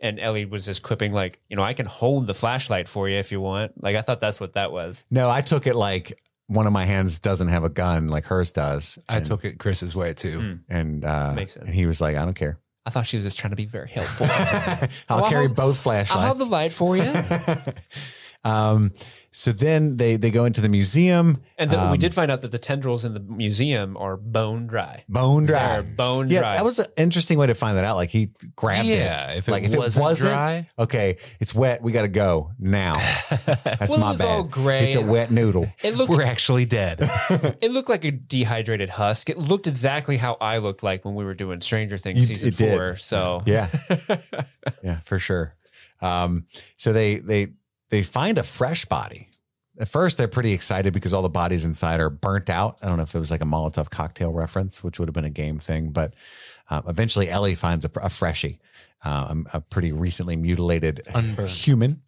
And Ellie was just quipping, like, you know, I can hold the flashlight for you if you want. Like, I thought that's what that was. No, I took it like one of my hands doesn't have a gun like hers does. I and, took it Chris's way too. and uh, Makes sense. And he was like, I don't care. I thought she was just trying to be very helpful. *laughs* I'll I'll carry hold- both flashlights. I'll have the light for you. *laughs* um, so then they they go into the museum. And then we Um, did find out that the tendrils in the museum are bone dry. bone dry. They're bone yeah, dry. that was an interesting way to find that out. Like he grabbed Yeah, it. if it like if wasn't it wasn't dry. okay, it's wet. We got to go now. *laughs* That's Well, it my was bad. all gray. It's a wet noodle. *laughs* it looked We're actually dead. *laughs* It looked like a dehydrated husk. It looked exactly how I looked like when we were doing Stranger Things You- season it did. four. So Yeah, yeah, for sure. Um, so they they they find a fresh body. At first, they're pretty excited because all the bodies inside are burnt out. I don't know if it was like a Molotov cocktail reference, which would have been a game thing, but uh, eventually Ellie finds a, a freshie, um, a pretty recently mutilated Unburnt. human,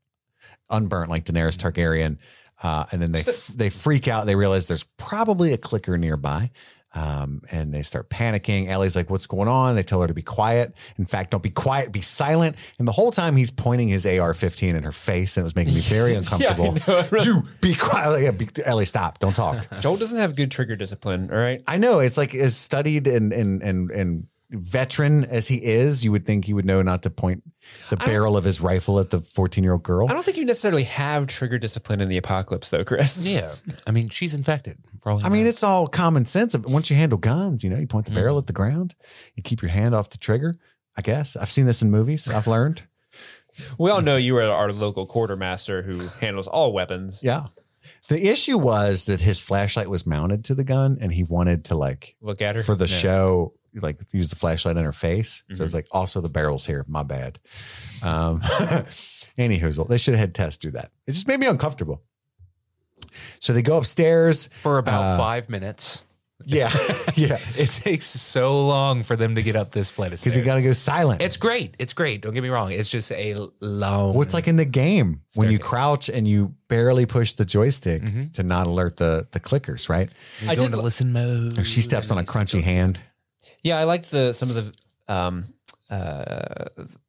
unburnt like Daenerys Targaryen. Uh, and then they *laughs* they freak out. They realize there's probably a clicker nearby. Um, and they start panicking. Ellie's like, "What's going on?" They tell her to be quiet. In fact, don't be quiet, be silent. And the whole time he's pointing his AR-15 in her face, and it was making me very *laughs* uncomfortable. know, *laughs* really- you be quiet, yeah, be, Ellie. Stop, don't talk. *laughs* Joel doesn't have good trigger discipline. All right. I know it's like is studied and and and and veteran as he is, you would think he would know not to point the barrel of his rifle at the 14 year old girl. I don't think you necessarily have trigger discipline in the apocalypse, though, Chris. Yeah. I mean, she's infected. For all he I mean, it's all common sense. Once you handle guns, you know, you point the barrel mm. at the ground, you keep your hand off the trigger. I guess I've seen this in movies. I've learned. We all know you are our local quartermaster who handles all weapons. Yeah. The issue was that his flashlight was mounted to the gun and he wanted to like Look at her. for the show like use the flashlight in her face. So it's like also the barrel's here. My bad. Um *laughs* anywho, they should have had Tess do that. It just made me uncomfortable. So they go upstairs. for about uh, five minutes. *laughs* Yeah. *laughs* yeah. It takes so long for them to get up this flight of stairs Because they gotta go silent. It's great. It's great. Don't get me wrong. It's just a long. Well, like in the game when you crouch and you barely push the joystick Mm-hmm. to not alert the the clickers, right? you I go did into listen mode. Or she steps on a crunchy hand. Yeah, I liked the some of the um uh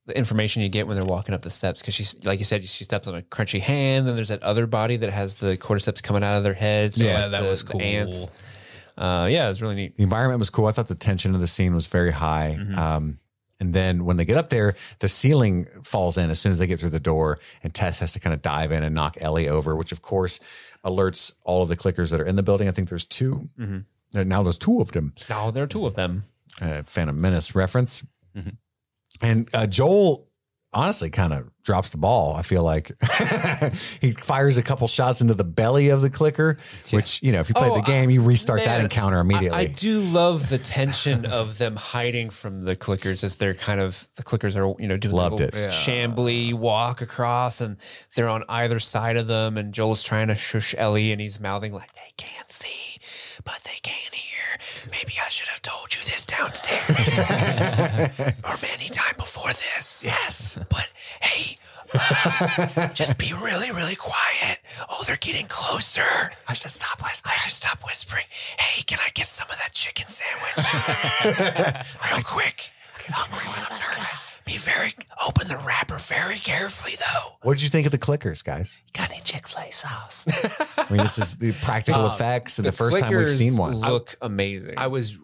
the information you get when they're walking up the steps because she's like you said she steps on a crunchy hand then there's that other body that has the cordyceps coming out of their heads so Yeah, like that the- was the cool. ants uh yeah it was really neat The environment was cool. I thought the tension of the scene was very high. Um, and then when they get up there, the ceiling falls in as soon as they get through the door, and Tess has to kind of dive in and knock Ellie over, which of course alerts all of the clickers that are in the building. I think there's 2 Uh, Now there's two of them. Now there are two of them uh, Phantom Menace reference. And uh, Joel honestly kind of drops the ball. I feel like *laughs* he fires a couple shots into the belly of the clicker, which, you know, if you play Oh, the game, you restart that encounter immediately. I, I do love the tension of them hiding from the clickers as they're kind of the clickers are you know doing Loved the it. little shambly walk across and they're on either side of them and Joel's trying to shush Ellie and he's mouthing like they can't see but they can't hear. Maybe I should have told you this downstairs *laughs* or many time before this. Yes, but hey. uh, just be really, really quiet. Oh, they're getting closer. I should stop whispering. I should stop whispering. Hey, can I get some of that chicken sandwich? *laughs* Real quick. I'm hungry when I'm nervous. Be very open the wrapper very carefully though. what did you think of the clickers, guys? Got any Chick-fil-A sauce? *laughs* I mean, this is the practical um, effects and the, first time we've clickers seen one. Look amazing. I was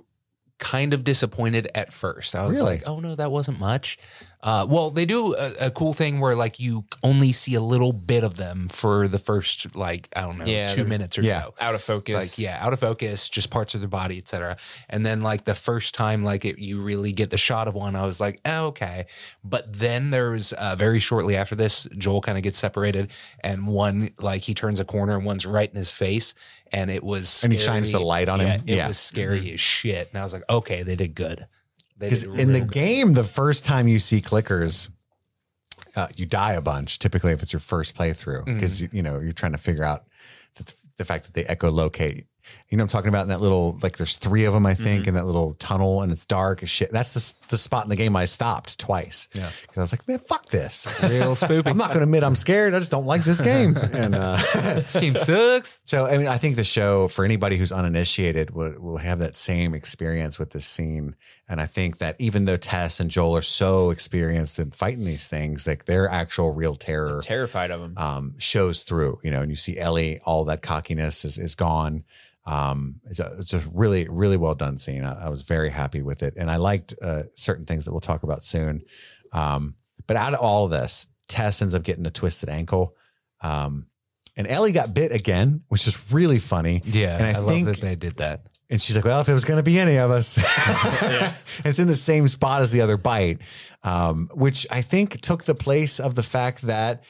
kind of disappointed at first. I was Really? like, oh no, that wasn't much. Uh, well, they do a, a cool thing where like you only see a little bit of them for the first like I don't know Yeah, 2 minutes or yeah. so. out of focus. It's like yeah, out of focus, just parts of their body, etc. And then like the first time, like it, you really get the shot of one, I was like, oh, okay. But then there was uh, very shortly after this, Joel kind of gets separated, and one like he turns a corner, and one's right in his face, and it was And he shines the light on him? Yeah, it was scary as shit. And I was like, okay, they did good. Because in the game, the first time you see clickers, uh, you die a bunch. Typically, if it's your first playthrough, because you know you're trying to figure out the, the fact that they echolocate. You know, what I'm talking about in that little like. There's three of them, I think, in that little tunnel, and it's dark as shit. That's the the spot in the game I stopped twice. Yeah, because I was like, man, fuck this. real *laughs* spoopy. I'm not going to admit I'm scared. I just don't like this game. And uh, *laughs* this game sucks. so, I mean, I think the show for anybody who's uninitiated will, will have that same experience with this scene. And I think that even though Tess and Joel are so experienced in fighting these things, like their actual real terror terrified of them, um, shows through, you know, and you see Ellie, all that cockiness is, is gone. Um, it's a, it's a really, really well done scene. I, I was very happy with it. And I liked uh, certain things that we'll talk about soon. Um, but out of all of this, Tess ends up getting a twisted ankle. Um, and Ellie got bit again, which is really funny. Yeah, And I I, love that they did that. And she's like, well, if it was going to be any of us, *laughs* *laughs* it's in the same spot as the other bite, um, which I think took the place of the fact that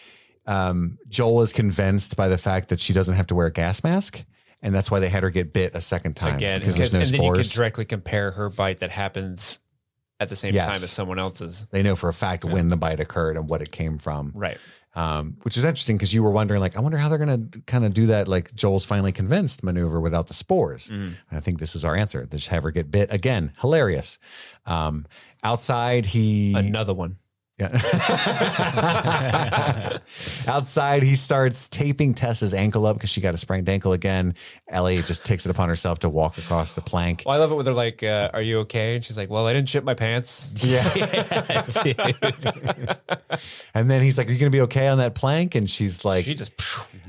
um, Joel is convinced by the fact that she doesn't have to wear a gas mask. And that's why they had her get bit a second time. Again, because there's no and then you can directly compare her bite that happens at the same Yes. time as someone else's. they know for a fact when the bite occurred and what it came from. Right. um, which is interesting because you were wondering, like, I wonder how they're going to kind of do that, like Joel's finally convinced maneuver without the spores. Mm. And I think this is our answer. They just have her get bit again. Hilarious. Um, outside, he Another one. Yeah. *laughs* outside, he starts taping Tessa's ankle up because she got a sprained ankle again. Ellie just takes it upon herself to walk across the plank. Well, I love it when they're like, uh, "Are you okay?" And she's like, "Well, I didn't shit my pants." Yeah. *laughs* *laughs* and then he's like, Are you going to be okay on that plank? And she's like, she just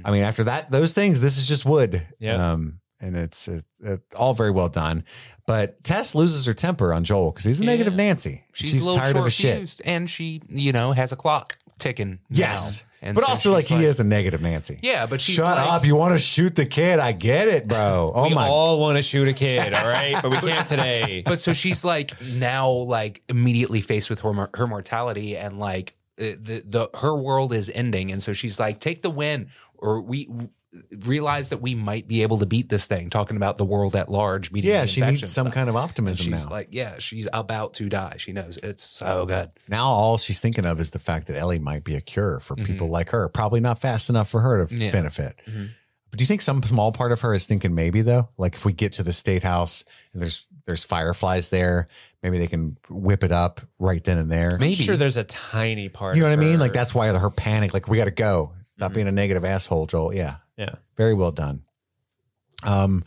I mean, after that, those things, this is just wood. Yeah. Um, and it's it, it, all very well done. But Tess loses her temper on Joel because he's a negative Nancy. She's, a little tired of his shit. short-fused, and she, you know, has a clock ticking. Yes, now. And but so also like she's he is a negative Nancy. Yeah, but she's Shut like- up! You want to shoot the kid? I get it, bro. *laughs* Oh we my! all want to shoot a kid, all right, but we can't today. *laughs* But so she's like now like immediately faced with her mor- her mortality and like uh, the the her world is ending, and so she's like, take the win, or we w- realize that we might be able to beat this thing. Talking about the world at large, beating yeah, the she needs some stuff. kind of And optimism she's now. like, yeah, she's about to die. She knows it's so good. now all she's thinking of is the fact that Ellie might be a cure for people like her. Probably not fast enough for her to Yeah. benefit. Mhm. But do you think some small part of her is thinking maybe though, like if we get to the state house and there's there's fireflies there, maybe they can whip it up right then and there. Maybe I'm sure there's a tiny part. You know what I mean? her- Like that's why her panic. Like we got to go. Stop being a negative asshole, Joel. Yeah, Yeah. very well done. Um,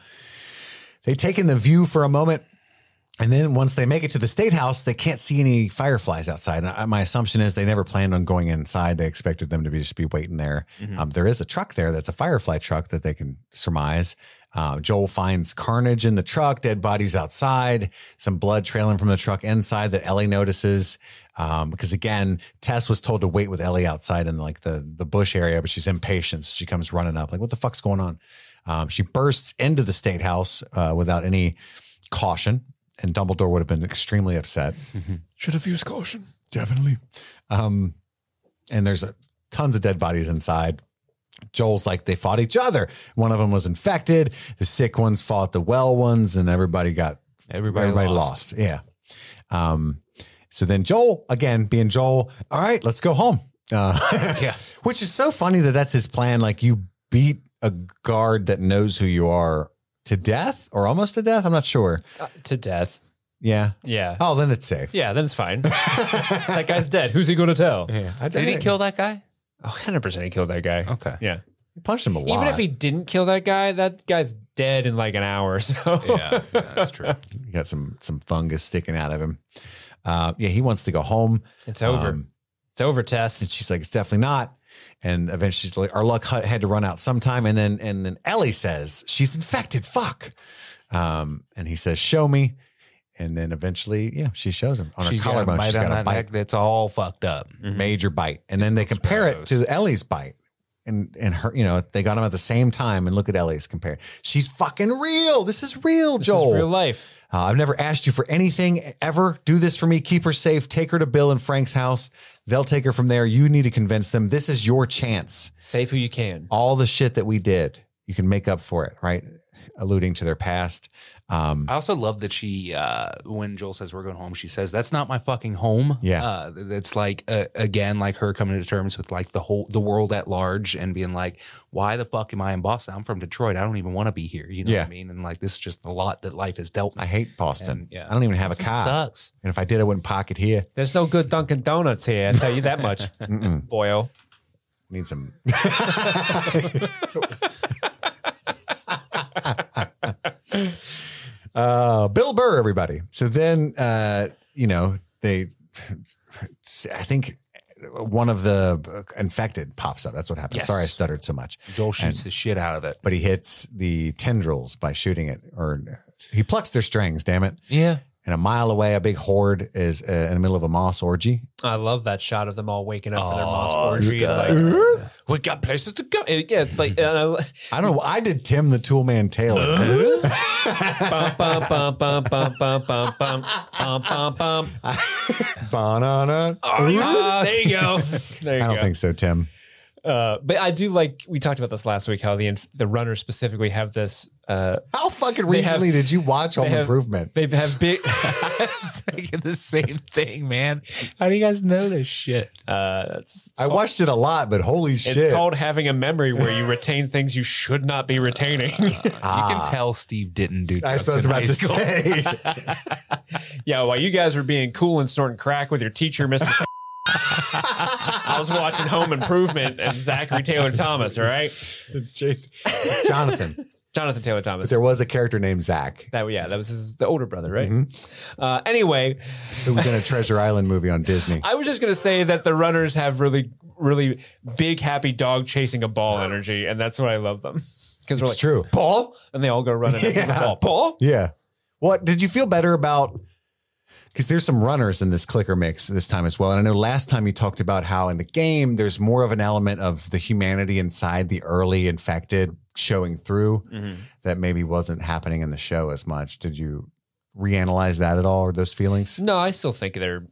they take in the view for a moment, and then once they make it to the state house, they can't see any fireflies outside. I, my assumption is they never planned on going inside. They expected them to be just be waiting there. Um, there is a truck there that's a firefly truck that they can surmise. Uh, Joel finds carnage in the truck, dead bodies outside, some blood trailing from the truck inside that Ellie notices. Um, because again, Tess was told to wait with Ellie outside in like the, the bush area, but she's impatient. So she comes running up like, what the fuck's going on? Um, she bursts into the state house, uh, without any caution and Dumbledore would have been extremely upset. should have used caution. Definitely. Um, and there's a, tons of dead bodies inside. Joel's like they fought each other. One of them was infected. The sick ones fought the well ones, and everybody got everybody, everybody lost. lost. Yeah. Um, so then Joel, again being Joel, all right, let's go home. Uh, *laughs* Yeah. which is so funny that that's his plan. Like you beat a guard that knows who you are to death or almost to death. I'm not sure. Uh, to death. Yeah. Yeah. Oh, then it's safe. Yeah, then it's fine. *laughs* that guy's dead. Who's he going to tell? Yeah. I Did he kill that guy? Oh, 100% he killed that guy. Okay. Yeah. He punched him a lot. Even if he didn't kill that guy, that guy's dead in like an hour. or *laughs* So Yeah, yeah that's true. *laughs* He got some some fungus sticking out of him. Uh, yeah, he wants to go home. it's over. Um, it's over, Tess. and she's like, "It's definitely not." And eventually, she's like, "Our luck had to run out sometime." And then and then Ellie says, "She's infected." Fuck. Um, and he says, "Show me." And then eventually, yeah, she shows him on She's her got a collarbone. bite She's on got a bite, neck that's all fucked up. major bite. And then they compare it to Ellie's bite. And and her, you know, they got them at the same time. And look at Ellie's compare. She's fucking real. This is real, This Joel. is real life. Uh, I've never asked you for anything ever. Do this for me. Keep her safe. Take her to Bill and Frank's house. They'll take her from there. You need to convince them. This is your chance. Save who you can. All the shit that we did, you can make up for it, right? Alluding to their past. Um, I also love that she, uh, when Joel says we're going home, she says that's not my fucking home. Yeah. uh, it's like uh, again, like her coming to terms with like the whole the world at large and being like, why the fuck am I in Boston? I'm from Detroit. I don't even want to be here. You know Yeah. what I mean? And like this is just the lot that life has dealt. me. I hate Boston. And, yeah. I don't even have a car. Sucks. And if I did, I wouldn't park it here. There's no good Dunkin' Donuts here. I tell you that much, *laughs* boyo. Need some. *laughs* *laughs* uh, Bill Burr, everybody. So then, uh, you know, they, I think one of the infected pops up. That's what happened. Yes. Sorry, I stuttered so much. Joel shoots And- the shit out of it. But he hits the tendrils by shooting it, or he plucks their strings. Damn it! Yeah. And a mile away, a big horde is uh, in the middle of a moss orgy. I love that shot of them all waking up for their moss Oh, orgy. Like, we got places to go. And yeah, it's like and I, I don't know. I did Tim the Toolman Taylor. There you go. There you I don't think so, Tim. Uh, but I do like we talked about this last week. How the inf- the runners specifically have this. Uh, How fucking They have- recently did you watch Home they have- Improvement? they have big. *laughs* I was thinking the same thing, man. How do you guys know this shit? Uh, that's I watched it a lot, but holy shit! It's called having a memory where you retain things you should not be retaining. Ah. *laughs* You can tell Steve didn't do. That's drugs I was in about high to school. say. *laughs* yeah, while you guys were being cool and snorting crack with your teacher, Mr. I was watching Home Improvement and Zachary Taylor Thomas. All right, *laughs* Jonathan. Jonathan Taylor Thomas. There was a character named Zach that yeah, that was his the older brother, right? Mm-hmm. Uh, anyway, who was in a Treasure Island movie on Disney. I was just gonna say that the runners have really, really big, happy dog chasing a ball *gasps* energy, and that's why I love them. Because we're It's like true. ball, and they all go running after the *laughs* Yeah. ball. Ball. Yeah. What did you feel better about? Because there's some runners in this clicker mix this time as well. And I know last time you talked about how in the game there's more of an element of the humanity inside the early infected showing through mm-hmm. that maybe wasn't happening in the show as much. Did you reanalyze that at all or those feelings? No, I still think they're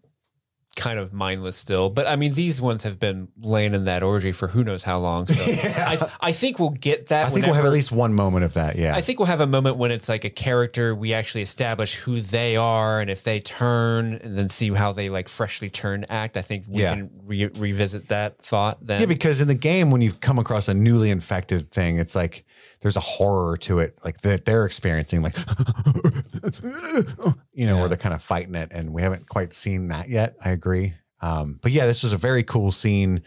kind of mindless still. But I mean, these ones have been laying in that orgy for who knows how long. So *laughs* I, I think we'll get that. I think we'll have at least one moment of that. Yeah. I think we'll have a moment when it's like a character we actually establish who they are and if they turn and then see how they like freshly turned act. I think we Yeah. can re- revisit that thought then. Yeah, because in the game, when you come across a newly infected thing, it's like there's a horror to it, like that they're experiencing, like *laughs* you know, where they're kind of fighting it, and we haven't quite seen that yet. I agree, um, but yeah, this was a very cool scene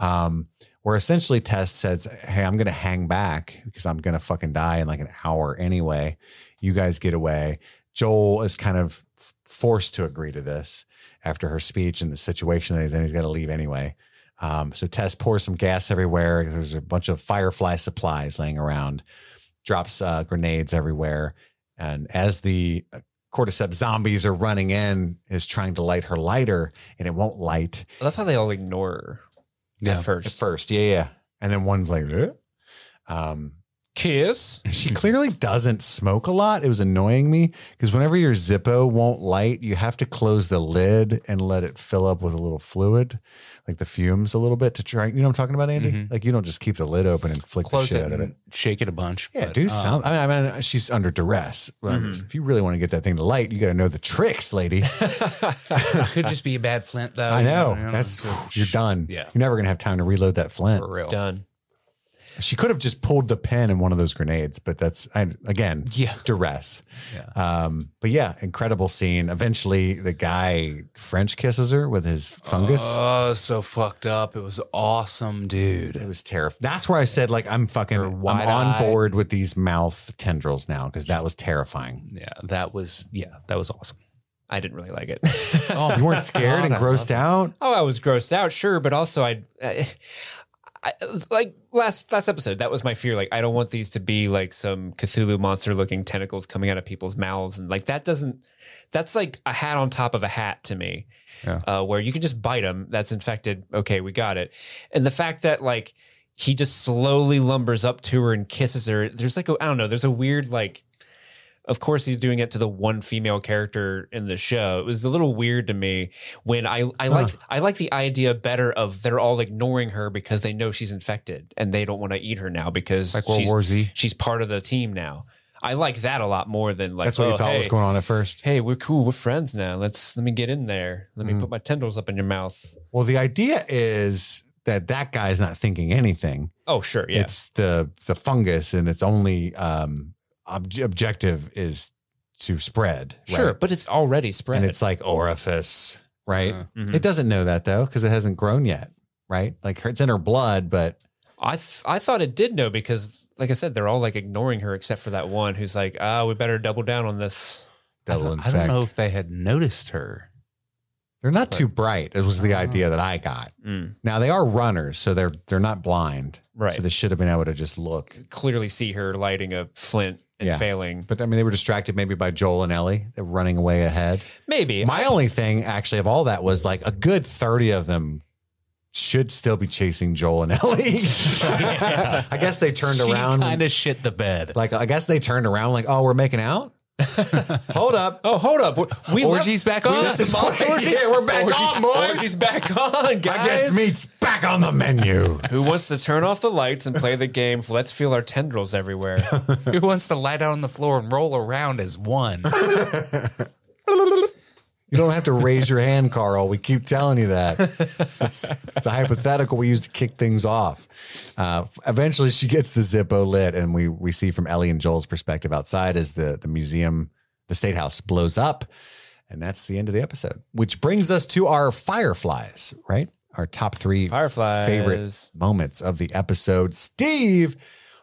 um, where essentially Tess says, "Hey, I'm going to hang back because I'm going to fucking die in like an hour anyway. You guys get away." Joel is kind of forced to agree to this after her speech and the situation that he's in. He's got to leave anyway. Um, so Tess pours some gas everywhere. There's a bunch of firefly supplies laying around, drops uh, grenades everywhere. And as the uh, cordyceps zombies are running in, is trying to light her lighter and it won't light I love how they all ignore her Yeah. at at first. first. Yeah, yeah. And then one's like, "Eh?" um, Kiss. she clearly doesn't smoke a lot. It was annoying me because whenever your Zippo won't light, you have to close the lid and let it fill up with a little fluid, like the fumes a little bit to try. You know what I'm talking about, Andy? Mhm. Like you don't just keep the lid open and flick Close the shit it out of and it. shake it a bunch. Yeah, but, do um, some. I mean, I mean, she's under duress. But Mhm. If you really want to get that thing to light, you got to know the tricks, lady. *laughs* *laughs* It could just be a bad flint, though. I you know. you That's so- you're done. Yeah. you're never gonna have time to reload that flint. for real. Done. She could have just pulled the pin in one of those grenades, but that's I, again Yeah. duress. Yeah. Um, but yeah, incredible scene. Eventually, the guy French kisses her with his fungus. Oh, so fucked up. It was awesome, dude. it was terrifying. That's where I said, like, I'm fucking, I'm on board with these mouth tendrils now because that was terrifying. Yeah, that was yeah, that was awesome. I didn't really like it. Oh, *laughs* You weren't *laughs* scared and God, grossed out. Oh, I was grossed out, sure, but also I, I, I like last last episode. That was my fear. Like, I don't want these to be like some Cthulhu monster looking tentacles coming out of people's mouths, and like that doesn't. That's like a hat on top of a hat to me, Yeah. uh, where you can just bite them. That's infected. Okay, we got it. And the fact that like he just slowly lumbers up to her and kisses her. There's like a I don't know. There's a weird like of course he's doing it to the one female character in the show. It was a little weird to me when I I like I like the idea better of they're all ignoring her because they know she's infected and they don't want to eat her now because Like World she's, War Z. she's part of the team now. I like that a lot more than like That's what oh, you thought hey, was going on at first. Hey, we're cool. We're friends now. Let's let me get in there. Let me Mm. put my tendrils up in your mouth. Well, the idea is that that guy's not thinking anything. Oh, sure. Yeah. It's the the fungus, and its only um, ob- objective is to spread. sure. right? But it's already spread. and it's like orifice, right? Uh, Mhm. It doesn't know that though because it hasn't grown yet, right? Like it's in her blood, but I th- I thought it did know because, like I said, they're all like ignoring her except for that one who's like, ah, we better double down on this. I double don't, I don't know if they had noticed her. They're not too bright. It was the Oh. idea that I got. Mm, Now they are runners, so they're they're not blind, Right. So they should have been able to just look. Clearly see her lighting a flint and Yeah. failing. But I mean, they were distracted maybe by Joel and Ellie. They're running away ahead. Maybe. My only thing, actually, of all that was like a good thirty of them should still be chasing Joel and Ellie. *laughs* *laughs* I guess they turned she around. kind of shit the bed. like I guess they turned around like, oh, we're making out. Hold up. oh, hold up. We Orgy's left- back on. This is Monster orgy? yeah, we're back Orgy's- on, boys. Orgy's back on, guys. I guess meat's back on the menu. Who wants to turn off the lights and play the game? Let's feel our tendrils everywhere. *laughs* Who wants to lie down on the floor and roll around as one? *laughs* You don't have to raise your hand, Carl. We keep telling you that. It's, it's a hypothetical we use to kick things off. Uh, eventually, she gets the Zippo lit, and we we see from Ellie and Joel's perspective outside as the the museum, the state house blows up, and that's the end of the episode. Which brings us to our fireflies, right? Our top three Fireflies. favorite moments of the episode. Steve,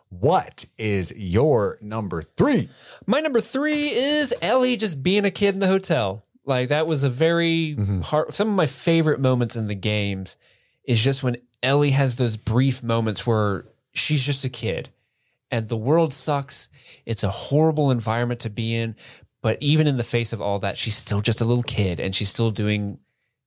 What is your number three? My number three is Ellie just being a kid in the hotel. Like that was a very mm-hmm. hard. Some of my favorite moments in the games is just when Ellie has those brief moments where she's just a kid, and the world sucks. It's a horrible environment to be in, but even in the face of all that, she's still just a little kid, and she's still doing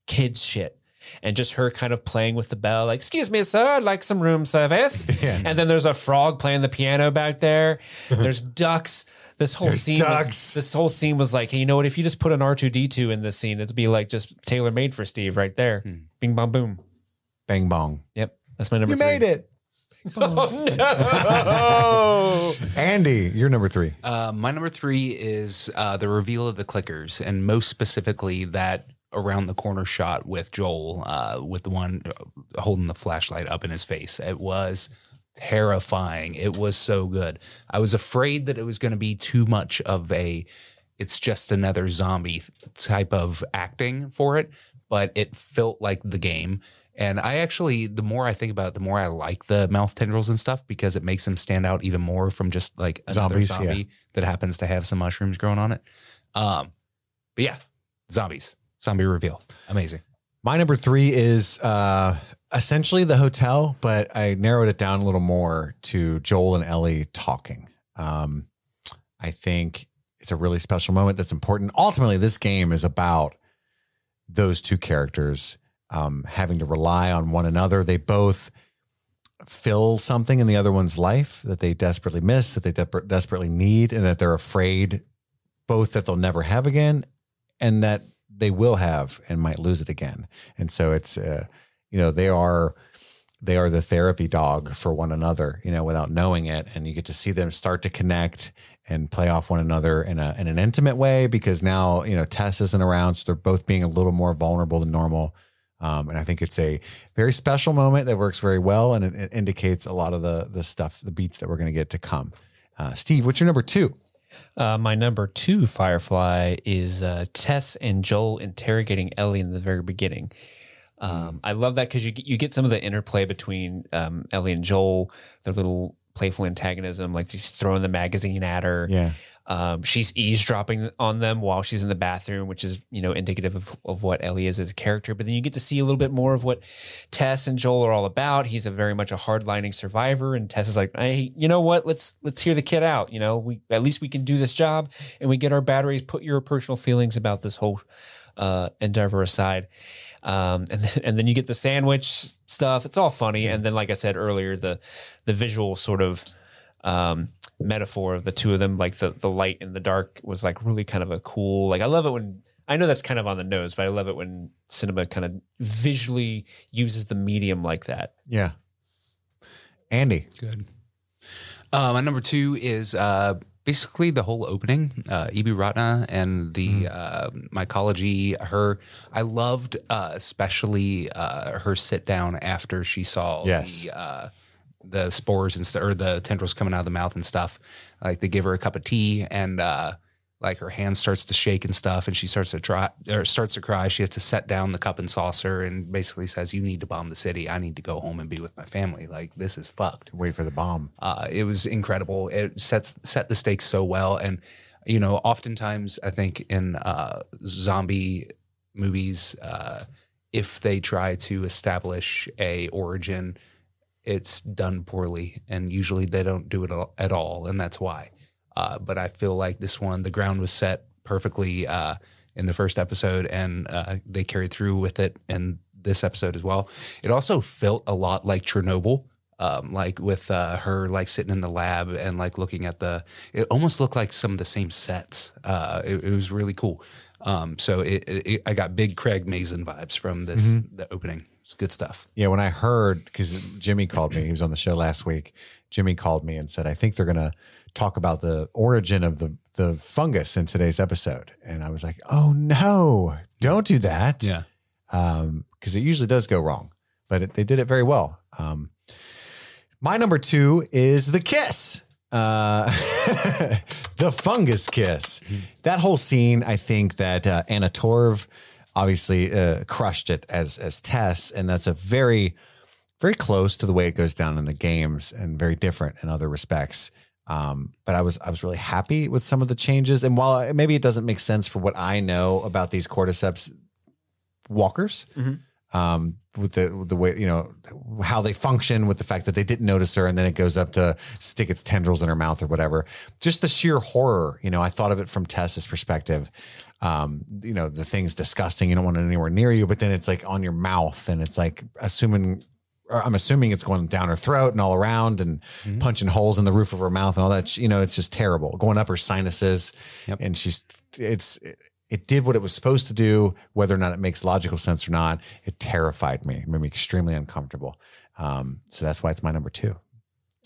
kids shit. And just her kind of playing with the bell, like, excuse me, sir, I'd like some room service. *laughs* Yeah. And then there's a frog playing the piano back there. *laughs* There's ducks. This whole There's scene was this whole scene was like, hey, you know what? If you just put an R two D two in this scene, it'd be like just tailor made for Steve right there. Bing bong boom. Bang bong. Yep, that's my number. You three. made it. *laughs* No, *laughs* Andy, you're number three. Uh, my number three is uh, the reveal of the clickers, and most specifically that around the corner shot with Joel, uh, with the one uh, holding the flashlight up in his face. It was terrifying. It was so good. I was afraid that it was going to be too much of a. It's just another zombie type of acting for it, but it felt like the game. And I actually, the more I think about it, the more I like the mouth tendrils and stuff because it makes them stand out even more from just like another Zombies, yeah. zombie that happens to have some mushrooms growing on it. Um, but yeah, zombies, zombie reveal, amazing. My number three is uh, essentially the hotel, but I narrowed it down a little more to Joel and Ellie talking. Um, I think it's a really special moment that's important. Ultimately, this game is about those two characters um, having to rely on one another. They both fill something in the other one's life that they desperately miss, that they de- desperately need, and that they're afraid both that they'll never have again and that they will have and might lose it again. And so it's, uh, you know, they are they are the therapy dog for one another, you know, without knowing it, and you get to see them start to connect and play off one another in a in an intimate way because now you know Tess isn't around, so they're both being a little more vulnerable than normal. Um, and I think it's a very special moment that works very well, and it, it indicates a lot of the the stuff, the beats that we're going to get to come. Uh, Steve, what's your number two? Uh, my number two Firefly is uh, Tess and Joel interrogating Ellie in the very beginning. Um, I love that because you get- you get some of the interplay between um, Ellie and Joel, their little playful antagonism, like he's throwing the magazine at her. Yeah, Um, she's eavesdropping on them while she's in the bathroom, which is you know indicative of, of what Ellie is as a character. But then you get to see a little bit more of what Tess and Joel are all about. He's a very much a hardlining survivor, and Tess is like, hey, you know what? Let's let's hear the kid out. You know, we at least we can do this job, and we get our batteries. Put your personal feelings about this whole uh, endeavor aside. Um, and then, and then you get the sandwich stuff. It's all funny. And then, like I said earlier, the the visual sort of um, metaphor of the two of them, like the the light and the dark, was like really kind of a cool. Like I love it when I know that's kind of on the nose, but I love it when cinema kind of visually uses the medium like that. yeah. Andy, Good. Uh, my number two is uh, basically the whole opening. Uh, Ibu Ratna and the uh, mycology. Her, I loved uh, especially uh, her sit down after she saw Yes. the uh, the spores and st- or the tendrils coming out of the mouth and stuff. Like they give her a cup of tea and. Like her hand starts to shake and stuff, and she starts to try or starts to cry. She has to set down the cup and saucer and basically says, "You need to bomb the city. I need to go home and be with my family. Like this is fucked." wait for the bomb. Uh, it was incredible. It sets set the stakes so well, and you know, oftentimes I think in uh, zombie movies, uh, if they try to establish a origin, it's done poorly, and usually they don't do it at all, and that's why. Uh, but I feel like this one, the ground was set perfectly uh, in the first episode, and uh, they carried through with it in this episode as well. It also felt a lot like Chernobyl, um, like with uh, her like sitting in the lab and like looking at the. It almost looked like some of the same sets. Uh, it, it was really cool. Um, so it, it, I got big Craig Mazin vibes from this the opening. It's good stuff. Yeah, when I heard because Jimmy called me, he was on the show last week. Jimmy called me and said, "I think they're going to talk about the origin of the the fungus in today's episode." And I was like, "Oh no, don't do that!" Yeah. because it usually does go wrong, but it, they did it very well. Um, my number two is the kiss, uh, *laughs* the fungus kiss. That whole scene, I think that uh, Anna Torv obviously uh, crushed it as as Tess, and that's a very very close to the way it goes down in the games and very different in other respects. Um, but I was I was really happy with some of the changes. And while maybe it doesn't make sense for what I know about these cordyceps walkers, um, with the with the way you know how they function, with the fact that they didn't notice her, and then it goes up to stick its tendrils in her mouth or whatever. Just the sheer horror, you know. I thought of it from Tess's perspective. Um, you know, the thing's disgusting. You don't want it anywhere near you, but then it's like on your mouth, and it's like assuming. Or I'm assuming it's going down her throat and all around and punching holes in the roof of her mouth and all that. You know, it's just terrible. Going up her sinuses, and she's it's it did what it was supposed to do, whether or not it makes logical sense or not. It terrified me, it made me extremely uncomfortable. Um, so that's why it's my number two.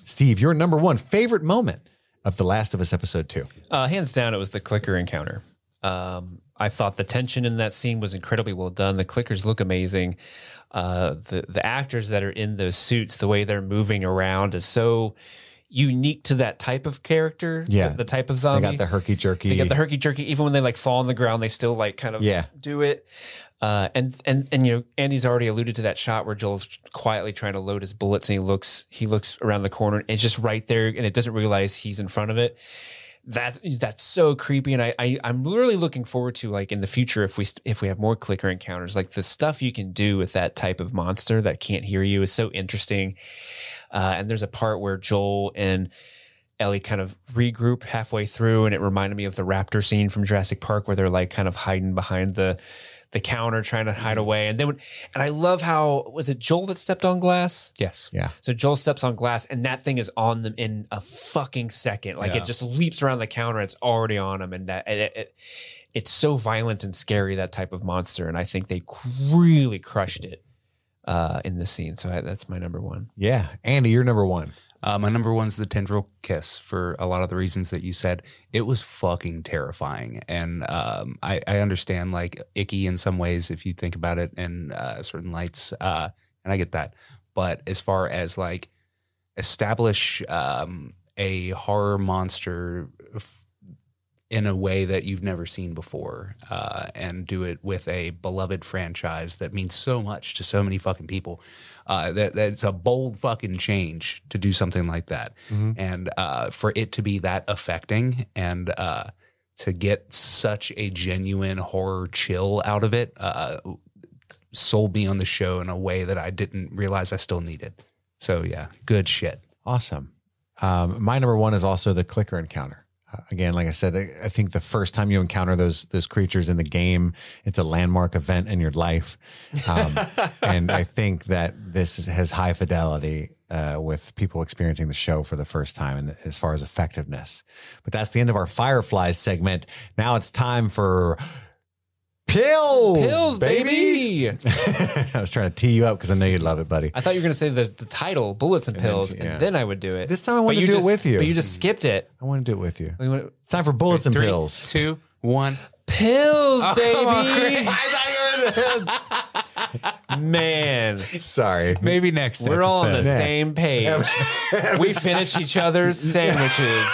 Steve, your number one favorite moment of The Last of Us episode two. Uh, hands down, it was the clicker encounter. Um, I thought the tension in that scene was incredibly well done. The clickers look amazing. Uh, the the actors that are in those suits, the way they're moving around is so unique to that type of character. Yeah. the, the type of zombie. They got the herky jerky. They got the herky jerky. Even when they like fall on the ground, they still like kind of Yeah. do it. Uh, and and and you know, Andy's already alluded to that shot where Joel's quietly trying to load his bullets, and he looks he looks around the corner, and it's just right there, and it doesn't realize he's in front of it. That's that's so creepy, and I, I I'm really looking forward to like in the future if we if we have more clicker encounters, like the stuff you can do with that type of monster that can't hear you is so interesting. Uh, and there's a part where Joel and Ellie kind of regroup halfway through, and it reminded me of the raptor scene from Jurassic Park where they're like kind of hiding behind the the counter trying to hide away. And then when, and I love how was it Joel that stepped on glass? Yes. yeah. So Joel steps on glass, and that thing is on them in a fucking second. Like Yeah. it just leaps around the counter. It's already on them. and that it, it, it's so violent and scary that type of monster. And I think they really crushed it uh, in this scene. So I, that's my number one. Yeah. Andy, you're number one. Uh, my number one's the tendril kiss for a lot of the reasons that you said. It was fucking terrifying, and um, I, I understand like icky in some ways if you think about it in uh, certain lights, uh, and I get that. But as far as like establish um, a horror monster f- in a way that you've never seen before, uh, and do it with a beloved franchise that means so much to so many fucking people. Uh, that that's a bold fucking change to do something like that, and uh, for it to be that affecting and uh, to get such a genuine horror chill out of it, uh, sold me on the show in a way that I didn't realize I still needed. So yeah, good shit. Awesome. Um, my number one is also the clicker encounter. Uh, again, like I said, I, I think the first time you encounter those those creatures in the game, it's a landmark event in your life, um, *laughs* and I think that this is, has high fidelity uh, with people experiencing the show for the first time, and as far as effectiveness. But that's the end of our Fireflies segment. Now it's time for pills, Pills, baby. *laughs* I was trying to tee you up because I know you'd love it, buddy. I thought you were going to say the, the title, Bullets and then- Pills, yeah. and then I would do it. This time I But wanted to do it with you. But you just skipped it. I want to do it with you. You went, It's time for bullets and pills. two, one. Pills, oh, baby. *laughs* I thought you were *laughs* Man, Sorry. Maybe next. we're all on the episode. same page. we finish each other's sandwiches.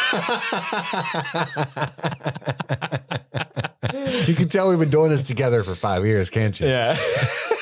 You can tell we've been doing this together for five years, can't you? Yeah.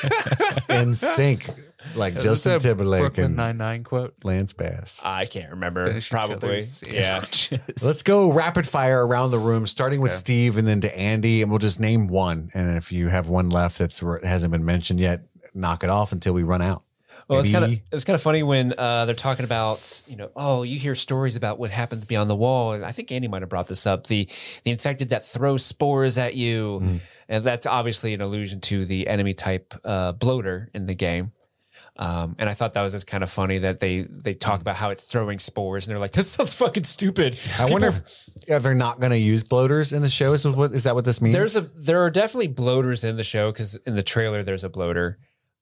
*laughs* In sync, like Justin That's a Timberlake Brooklyn and Nine Nine quote. Lance Bass. I can't remember. Finish each Probably. other's Yeah. *laughs* Let's go rapid fire around the room, starting with Steve and then to Andy, and we'll just name one. And if you have one left that's where hasn't been mentioned yet, knock it off until we run out. Well, it's kind of it's kind of funny when uh, they're talking about you know oh you hear stories about what happens beyond the wall and I think Andy might have brought this up the the infected that throw spores at you Mm. and that's obviously an allusion to the enemy type uh, bloater in the game. Um, and I thought that was just kind of funny that they they Mm. talk about how it's throwing spores and they're like this sounds fucking stupid. I wonder if, if they're not going to use bloaters in the show. Is, what, is that what this means? There's a there are definitely bloaters in the show because in the trailer there's a bloater.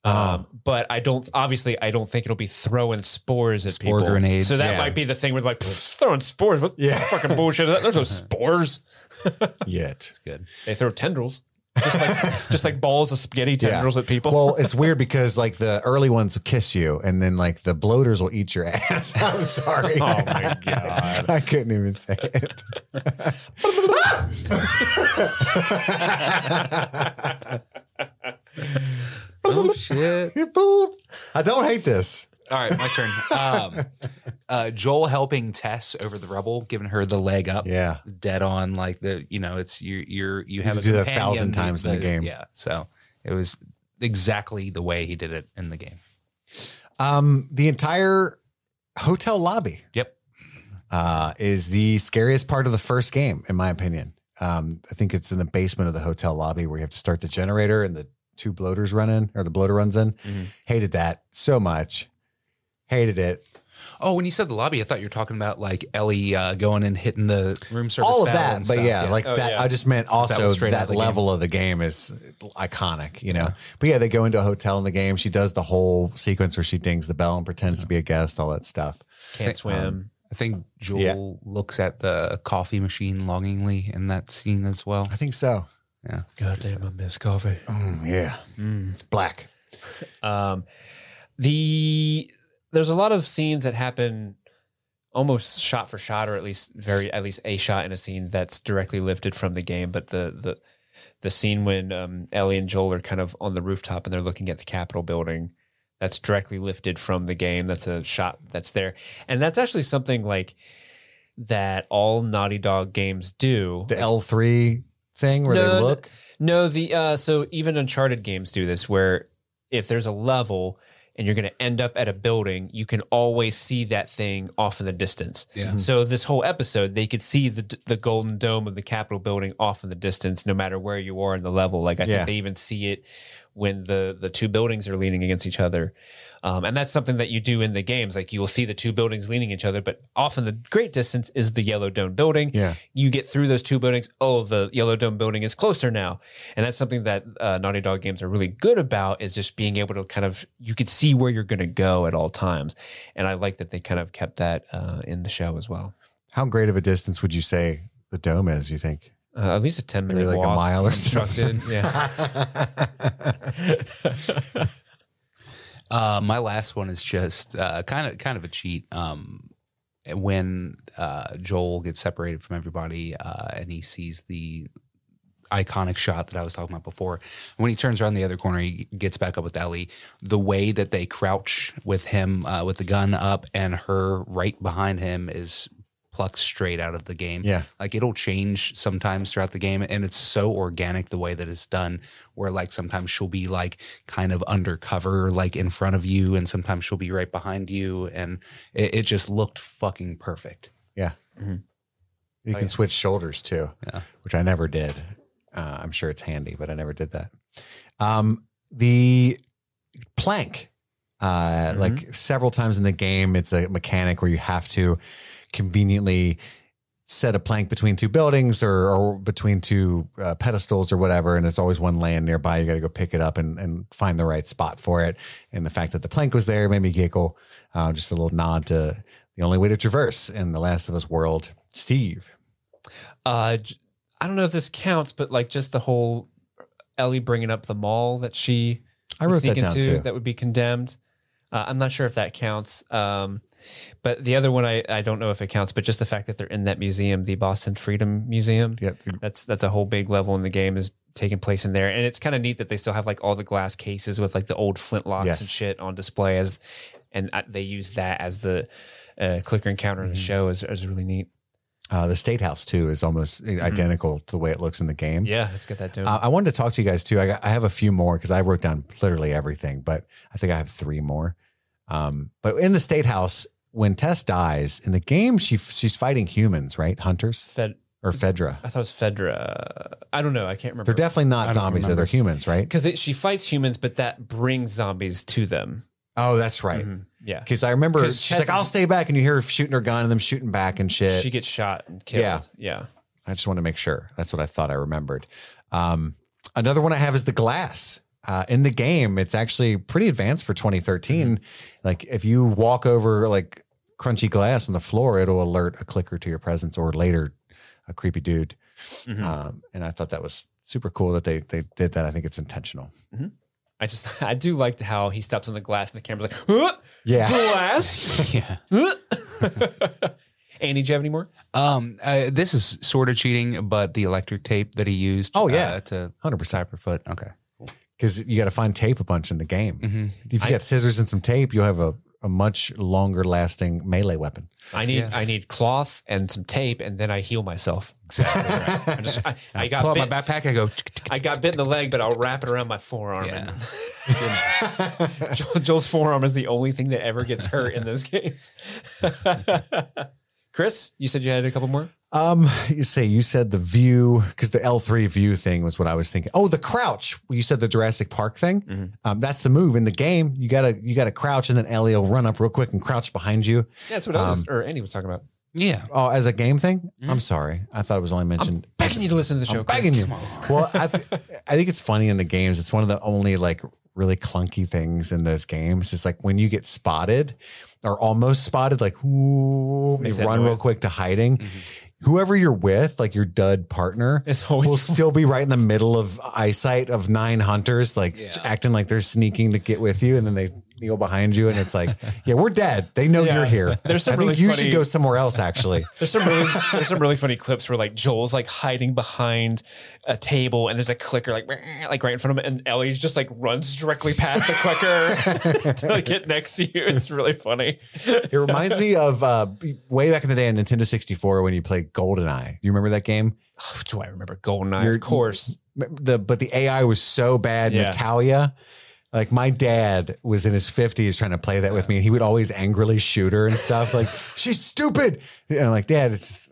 Um, but I don't obviously I don't think it'll be throwing spores at Spore people. grenades. So that Yeah. might be the thing with like "Pfft, throwing spores. What Yeah. fucking bullshit is that? There's no *laughs* spores. *laughs* yet. It's good. They throw tendrils. Just like just like balls of spaghetti tendrils at people. Well, it's weird *laughs* because like the early ones will kiss you, and then like the bloaters will eat your ass. I'm sorry. oh my god. I couldn't even say it. Oh shit. *laughs* I don't hate this. All right, my turn. Um, uh, Joel helping Tess over the rubble, giving her the leg up. Yeah. dead on. Like the you know, it's you're you're you have You a do that a thousand times in the game. Yeah, so it was exactly the way he did it in the game. Um, the entire hotel lobby Yep. uh, is the scariest part of the first game, in my opinion. Um, I think it's in the basement of the hotel lobby where you have to start the generator and the two bloaters run in, or the bloater runs in. Mm-hmm. Hated that so much. Hated it. Oh, when you said the lobby, I thought you were talking about like Ellie uh, going and hitting the room service. All of that, but stuff. yeah, like Oh, that. yeah. I just meant also was straight that, out of the level of the game is iconic, you know. But yeah, they go into a hotel in the game. She does the whole sequence where she dings the bell and pretends to be a guest, all that stuff. Can't swim. I think Joel Yeah. looks at the coffee machine longingly in that scene as well. I think so. Yeah. God damn, I miss coffee. Mm, yeah, It's black. *laughs* Um, the there's a lot of scenes that happen almost shot for shot, or at least very at least a shot in a scene that's directly lifted from the game. But the the the scene when um, Ellie and Joel are kind of on the rooftop and they're looking at the Capitol building, that's directly lifted from the game. That's a shot that's there, and that's actually something like that all Naughty Dog games do. The L three thing where No, they no, look. No, the uh, so even Uncharted games do this, where if there's a level and you're going to end up at a building, you can always see that thing off in the distance. Yeah. So this whole episode, they could see the the golden dome of the Capitol building off in the distance, no matter where you are in the level. Like I Yeah. think they even see it when the the two buildings are leaning against each other. Um, and that's something that you do in the games. Like you will see the two buildings leaning each other, but often the great distance is the yellow dome building. Yeah. You get through those two buildings. Oh, the yellow dome building is closer now. And that's something that uh, Naughty Dog games are really good about is just being able to kind of, you could see where you're going to go at all times. And I like that they kind of kept that uh, in the show as well. How great of a distance would you say the dome is? You think? Uh, at least a 10 minute Maybe like a mile or something. Constructed. Yeah. *laughs* Uh, my last one is just uh, kind of kind of a cheat. Um, when uh, Joel gets separated from everybody uh, and he sees the iconic shot that I was talking about before. When he turns around the other corner, he gets back up with Ellie. The way that they crouch with him uh, with the gun up and her right behind him is plucked straight out of the game. Yeah. Like it'll change sometimes throughout the game and it's so organic the way that it's done where like sometimes she'll be like kind of undercover like in front of you and sometimes she'll be right behind you and it, it just looked fucking perfect. Yeah. Mm-hmm. You Oh, can switch shoulders too, Yeah. which I never did. Uh, I'm sure it's handy, but I never did that. Um, the plank, uh, Mm-hmm. like several times in the game, it's a mechanic where you have to conveniently set a plank between two buildings or, or between two uh, pedestals or whatever. And there's always one land nearby. You got to go pick it up and, and find the right spot for it. And the fact that the plank was there made me giggle. Uh, just a little nod to the only way to traverse in the Last of Us world. Steve. Uh, I don't know if this counts, but like just the whole Ellie bringing up the mall that she I wrote that down into too. that would be condemned. Uh, I'm not sure if that counts. Um, but the other one, I, I don't know if it counts, but just the fact that they're in that museum, the Boston Freedom Museum, Yep. that's that's a whole big level in the game is taking place in there, and it's kind of neat that they still have like all the glass cases with like the old flintlocks Yes. and shit on display as, and uh, they use that as the uh, clicker encounter in Mm-hmm. the show is, is really neat. Uh, the State House too is almost identical to the way it looks in the game. Yeah, let's get that done. Uh, I wanted to talk to you guys too. I, got, I have a few more because I wrote down literally everything, but I think I have three more. Um, but in the State House, when Tess dies in the game, she she's fighting humans, right? Hunters Fed, or Fedra. I thought it was Fedra. I don't know. I can't remember. They're definitely not zombies; though. they're humans, right? because she fights humans, but that brings zombies to them. Oh, that's right. Yeah, Because I remember 'Cause she's Tess like, "I'll stay back," and you hear her shooting her gun and them shooting back and shit. she gets shot and killed. Yeah. Yeah, I just want to make sure. That's what I thought I remembered. Um, another one I have is the glass. Uh, in the game, it's actually pretty advanced for 2013. Like if you walk over like crunchy glass on the floor, it'll alert a clicker to your presence or later a creepy dude. Um, and I thought that was super cool that they they did that. I think it's intentional. I just *laughs* I do like how he steps on the glass and the camera's like, huh? Yeah. glass. *laughs* *laughs* Yeah. Andy, do you have any more? Um, uh, this is sort of cheating, but the electric tape that he used. Oh, yeah. uh, to 100%. foot. Okay. Because you got to find tape a bunch in the game. Mm-hmm. If you got scissors and some tape, you'll have a, a much longer lasting melee weapon. I need I need cloth and some tape, and then I heal myself. Exactly. *laughs* I, just, I, *laughs* I Pull out got my bit, backpack. I go. I got bit in the leg, but I'll wrap it around my forearm. Yeah. And *laughs* Joel- Joel's forearm is the only thing that ever gets hurt in those games. Chris, you said you had a couple more. Um, you say you said the view because the L three view thing was what I was thinking. Oh, the crouch. You said the Jurassic Park thing. Mm-hmm. Um, that's the move in the game. You gotta you gotta crouch and then Ellie will run up real quick and crouch behind you. Yeah, that's what I was, or Andy was talking about. Yeah. Oh, as a game thing. Mm-hmm. I'm sorry. I thought it was only mentioned. Begging you to listen to the show. I'm begging you. Well, I, th- I think it's funny in the games. It's one of the only like really clunky things in those games. It's like when you get spotted or almost spotted, like ooh, you Makes that run real quick to hiding. Whoever you're with, like your dud partner, It's always- will *laughs* still be right in the middle of eyesight of nine hunters, like Yeah. acting like they're sneaking to get with you, and then they kneel behind you, and it's like, *laughs* yeah, we're dead. They know Yeah. you're here. There's some I think really you funny- should go somewhere else. Actually, *laughs* There's some really there's some really funny clips where like Joel's like hiding behind a table and there's a clicker like *laughs* like right in front of him and Ellie's just like runs directly past the clicker to like, get next to you. It's really funny. It reminds me of uh, way back in the day on Nintendo 64 when you played GoldenEye. Do you remember that game? Oh, Do I remember Goldeneye? You're- Of course. The but the AI was so bad. Yeah. Natalia, like my dad was in his 50s trying to play that with me, and he would always angrily shoot her and stuff. Like *laughs* she's stupid. And I'm like, Dad, it's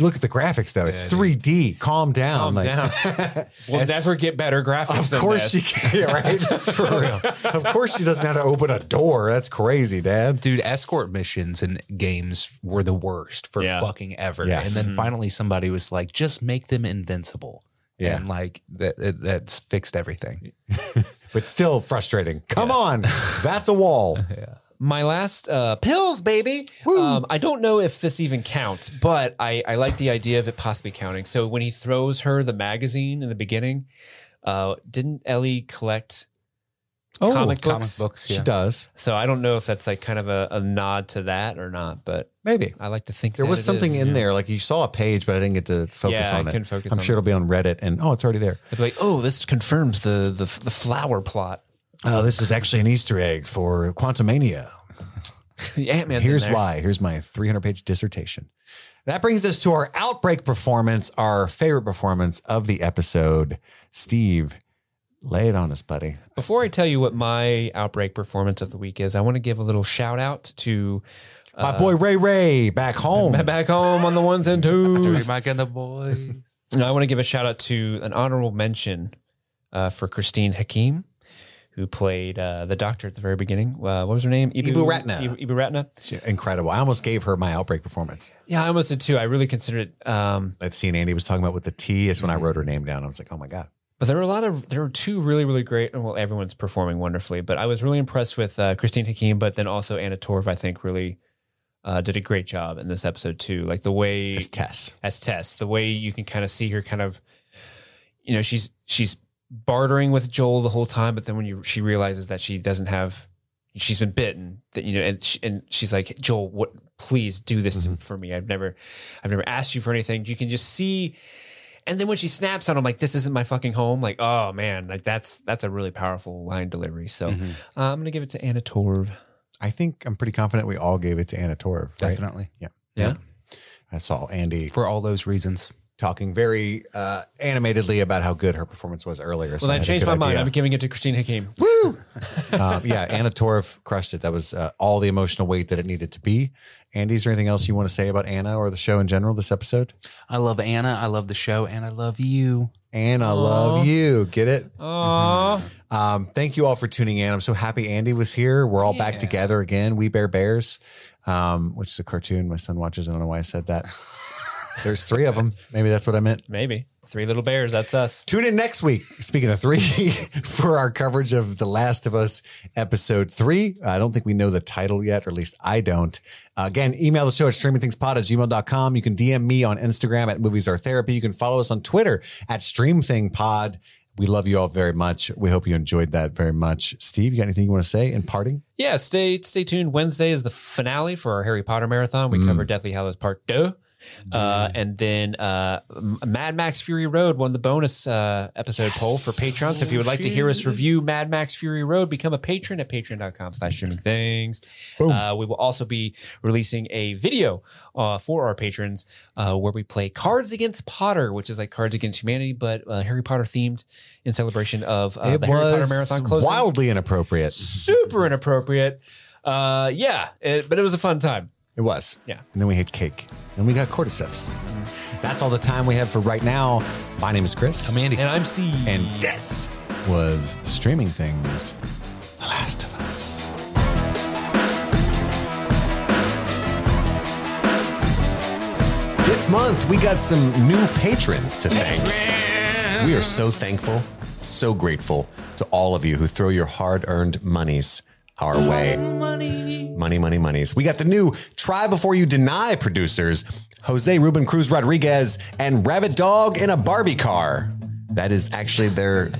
look at the graphics though. It's 3D. Calm down. Calm like, down. *laughs* we'll Yes. never get better graphics Of than course this. she can, right? *laughs* For real. Of course she doesn't know how to open a door. That's crazy, Dad. Dude, escort missions and games were the worst for Yeah. fucking ever. Yes. And then mm-hmm. finally somebody was like, just make them invincible. Yeah. And like that, that that's fixed everything. *laughs* But still frustrating. Come on. *laughs* That's a wall. *laughs* My last uh, pills, baby. Um, I don't know if this even counts, but I, I like the idea of it possibly counting. So when he throws her the magazine in the beginning, uh, didn't Ellie collect Oh, comic Comic books? books, She does. So I don't know if that's like kind of a, a nod to that or not, but Maybe. I like to think There was something is, in yeah. there. Like you saw a page, but I didn't get to focus Yeah, I on it. couldn't focus I'm on sure it. it'll be on Reddit and oh, it's already there. I'd be like, oh, this confirms the the, the flower plot. Oh, this is actually an Easter egg for Quantumania. *laughs* Ant Man. Here's why. Here's my 300 page dissertation. That brings us to our outbreak performance, our favorite performance of the episode. Steve, lay it on us, buddy. Before I tell you what my outbreak performance of the week is, I want to give a little shout out to My boy Ray Ray back home. *laughs* back home on the ones and *laughs* twos. Mike and the boys. And *laughs* I want to give a shout out to an honorable mention uh, for Christine Hakim, who played uh, the doctor at the very beginning. Uh, what was her name? Ibu Ratna. Ibu, Ibu Ratna. She's Incredible. I almost gave her my outbreak performance. Yeah, I almost did too. I really considered it. Um, That scene Andy was talking about with the T is when I wrote her name down. I was like, oh my God. But there were a lot of there were two really really great. and Well, everyone's performing wonderfully, but I was really impressed with uh, Christine Hakim. But then also Anna Torv, I think, really uh, did a great job in this episode too. Like the way It's Tess. as Tess, the way you can kind of see her kind of, you know, she's she's bartering with Joel the whole time, but then when you she realizes that she doesn't have, she's been bitten, that you know, and she, and she's like, Joel, what? Please do this to, for me. I've never, I've never asked you for anything. You can just see. And then when she snaps on him, like, this isn't my fucking home. Like, oh man, like that's that's a really powerful line delivery. So uh, I'm gonna give it to Anna Torv. I think I'm pretty confident we all gave it to Anna Torv. Right? Definitely. Yeah. Yeah. I saw Andy For all those reasons. Talking very uh, animatedly about how good her performance was earlier. So Well, I that had changed good my mind. I'm giving it to Christine Hakim. um, *laughs* yeah, Anna Torv crushed it. That was uh, all the emotional weight that it needed to be. Andy, is there anything else you want to say about Anna or the show in general this episode? I love Anna. I love the show, and I love you. Anna, love you. Get it? Aww. Um, thank you all for tuning in. I'm so happy Andy was here. We're all back together again. We Bear Bears, um, which is a cartoon my son watches. I don't know why I said that. There's three of them. Maybe that's what I meant. Maybe three little bears. That's us. Tune in next week. Speaking of three, *laughs* for our coverage of The Last of Us episode three. I don't think we know the title yet, or at least I don't. Uh, again, email the show at streamingthingspod at gmail.com. You can DM me on Instagram at Movies Are Therapy. You can follow us on Twitter at StreamThingPod. We love you all very much. We hope you enjoyed that very much. Steve, you got anything you want to say in parting? Yeah, stay stay tuned. Wednesday is the finale for our Harry Potter marathon. We cover Deathly Hallows Part Two. Uh, and then uh, Mad Max Fury Road won the bonus uh, episode poll for Patreon. So if you would like to hear us review Mad Max Fury Road, become a patron at patreon.com slash streaming things. Uh, we will also be releasing a video uh, for our patrons uh, where we play Cards Against Potter, which is like Cards Against Humanity, but uh, Harry Potter themed in celebration of uh, it the Harry Potter Marathon closing. wildly inappropriate. Super inappropriate. Uh, yeah, it, but it was a fun time. It was. Yeah. And then we had cake. And we got cordyceps. That's all the time we have for right now. My name is Chris. I'm Andy. And I'm Steve. and this was Streaming Things The Last of Us. This month, we got some new patrons to thank. We are so thankful, so grateful to all of you who throw your hard earned monies our way. Money, money, monies. We got the new Try Before You Deny producers, Jose Ruben Cruz Rodriguez and Rabid Dog in a Barbie car. That is actually their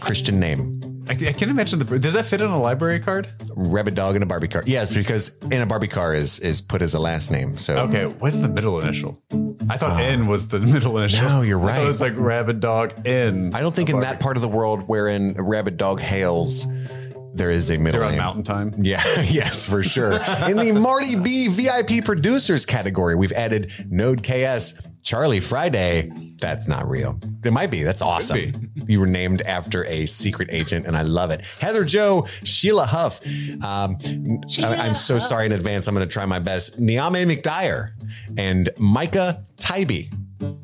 Christian name. I, I can't imagine the. Does that fit on a library card? Rabid Dog in a Barbie car. Yes, because in a Barbie car is is put as a last name. So Okay, what's the middle initial? I thought uh, N was the middle initial. No, you're I thought right. it was like Rabid Dog N. I don't think in that part of the world wherein Rabid Dog hails, there is a middle They're on name. Mountain Time. *laughs* Yeah, *laughs* yes, for sure. In the Marty B VIP producers category, we've added Node KS, Charlie Friday. That's not real. It might be. That's awesome. You were named after a secret agent, and I love it. HeatherJo, Sheila Huff. Um, I, am so sorry in advance. I'm going to try my best. Niame McDyer and Micah Tybee.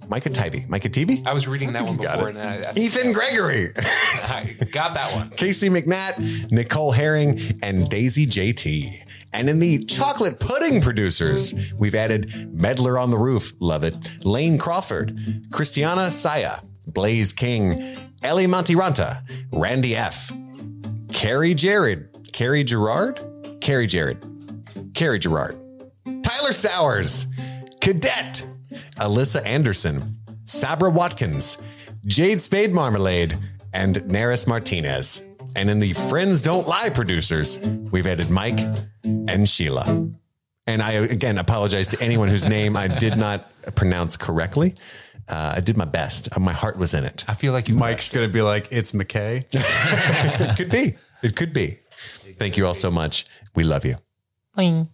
Micah Tybee. Micah Tybee? I was reading that one before, and I, I, Ethan Gregory. *laughs* I got that one. Kacey McNatt, Nicole Hering, and Daisy JT. And in the chocolate pudding producers, we've added Meddler on the Roof, love it, Lane Crawford, Christiana Saya, Blaze King, Ellie Montiranta, Randy F, Carrie Jared, Carrie Gerard, Carrie Jared, Carrie Gerard, Tyler Sowers, Cadet, Alyssa Anderson, Sabra Watkins, Jade Spade Marmalade, and Naris Martinez. And in the Friends Don't Lie producers, we've added Mike and Sheila. And I again apologize to anyone whose name I did not pronounce correctly. Uh, I did my best. My heart was in it. I feel like you. Mike's gonna be like, "It's McKay." *laughs* It could be. It could be. Thank you all so much. We love you. Boing.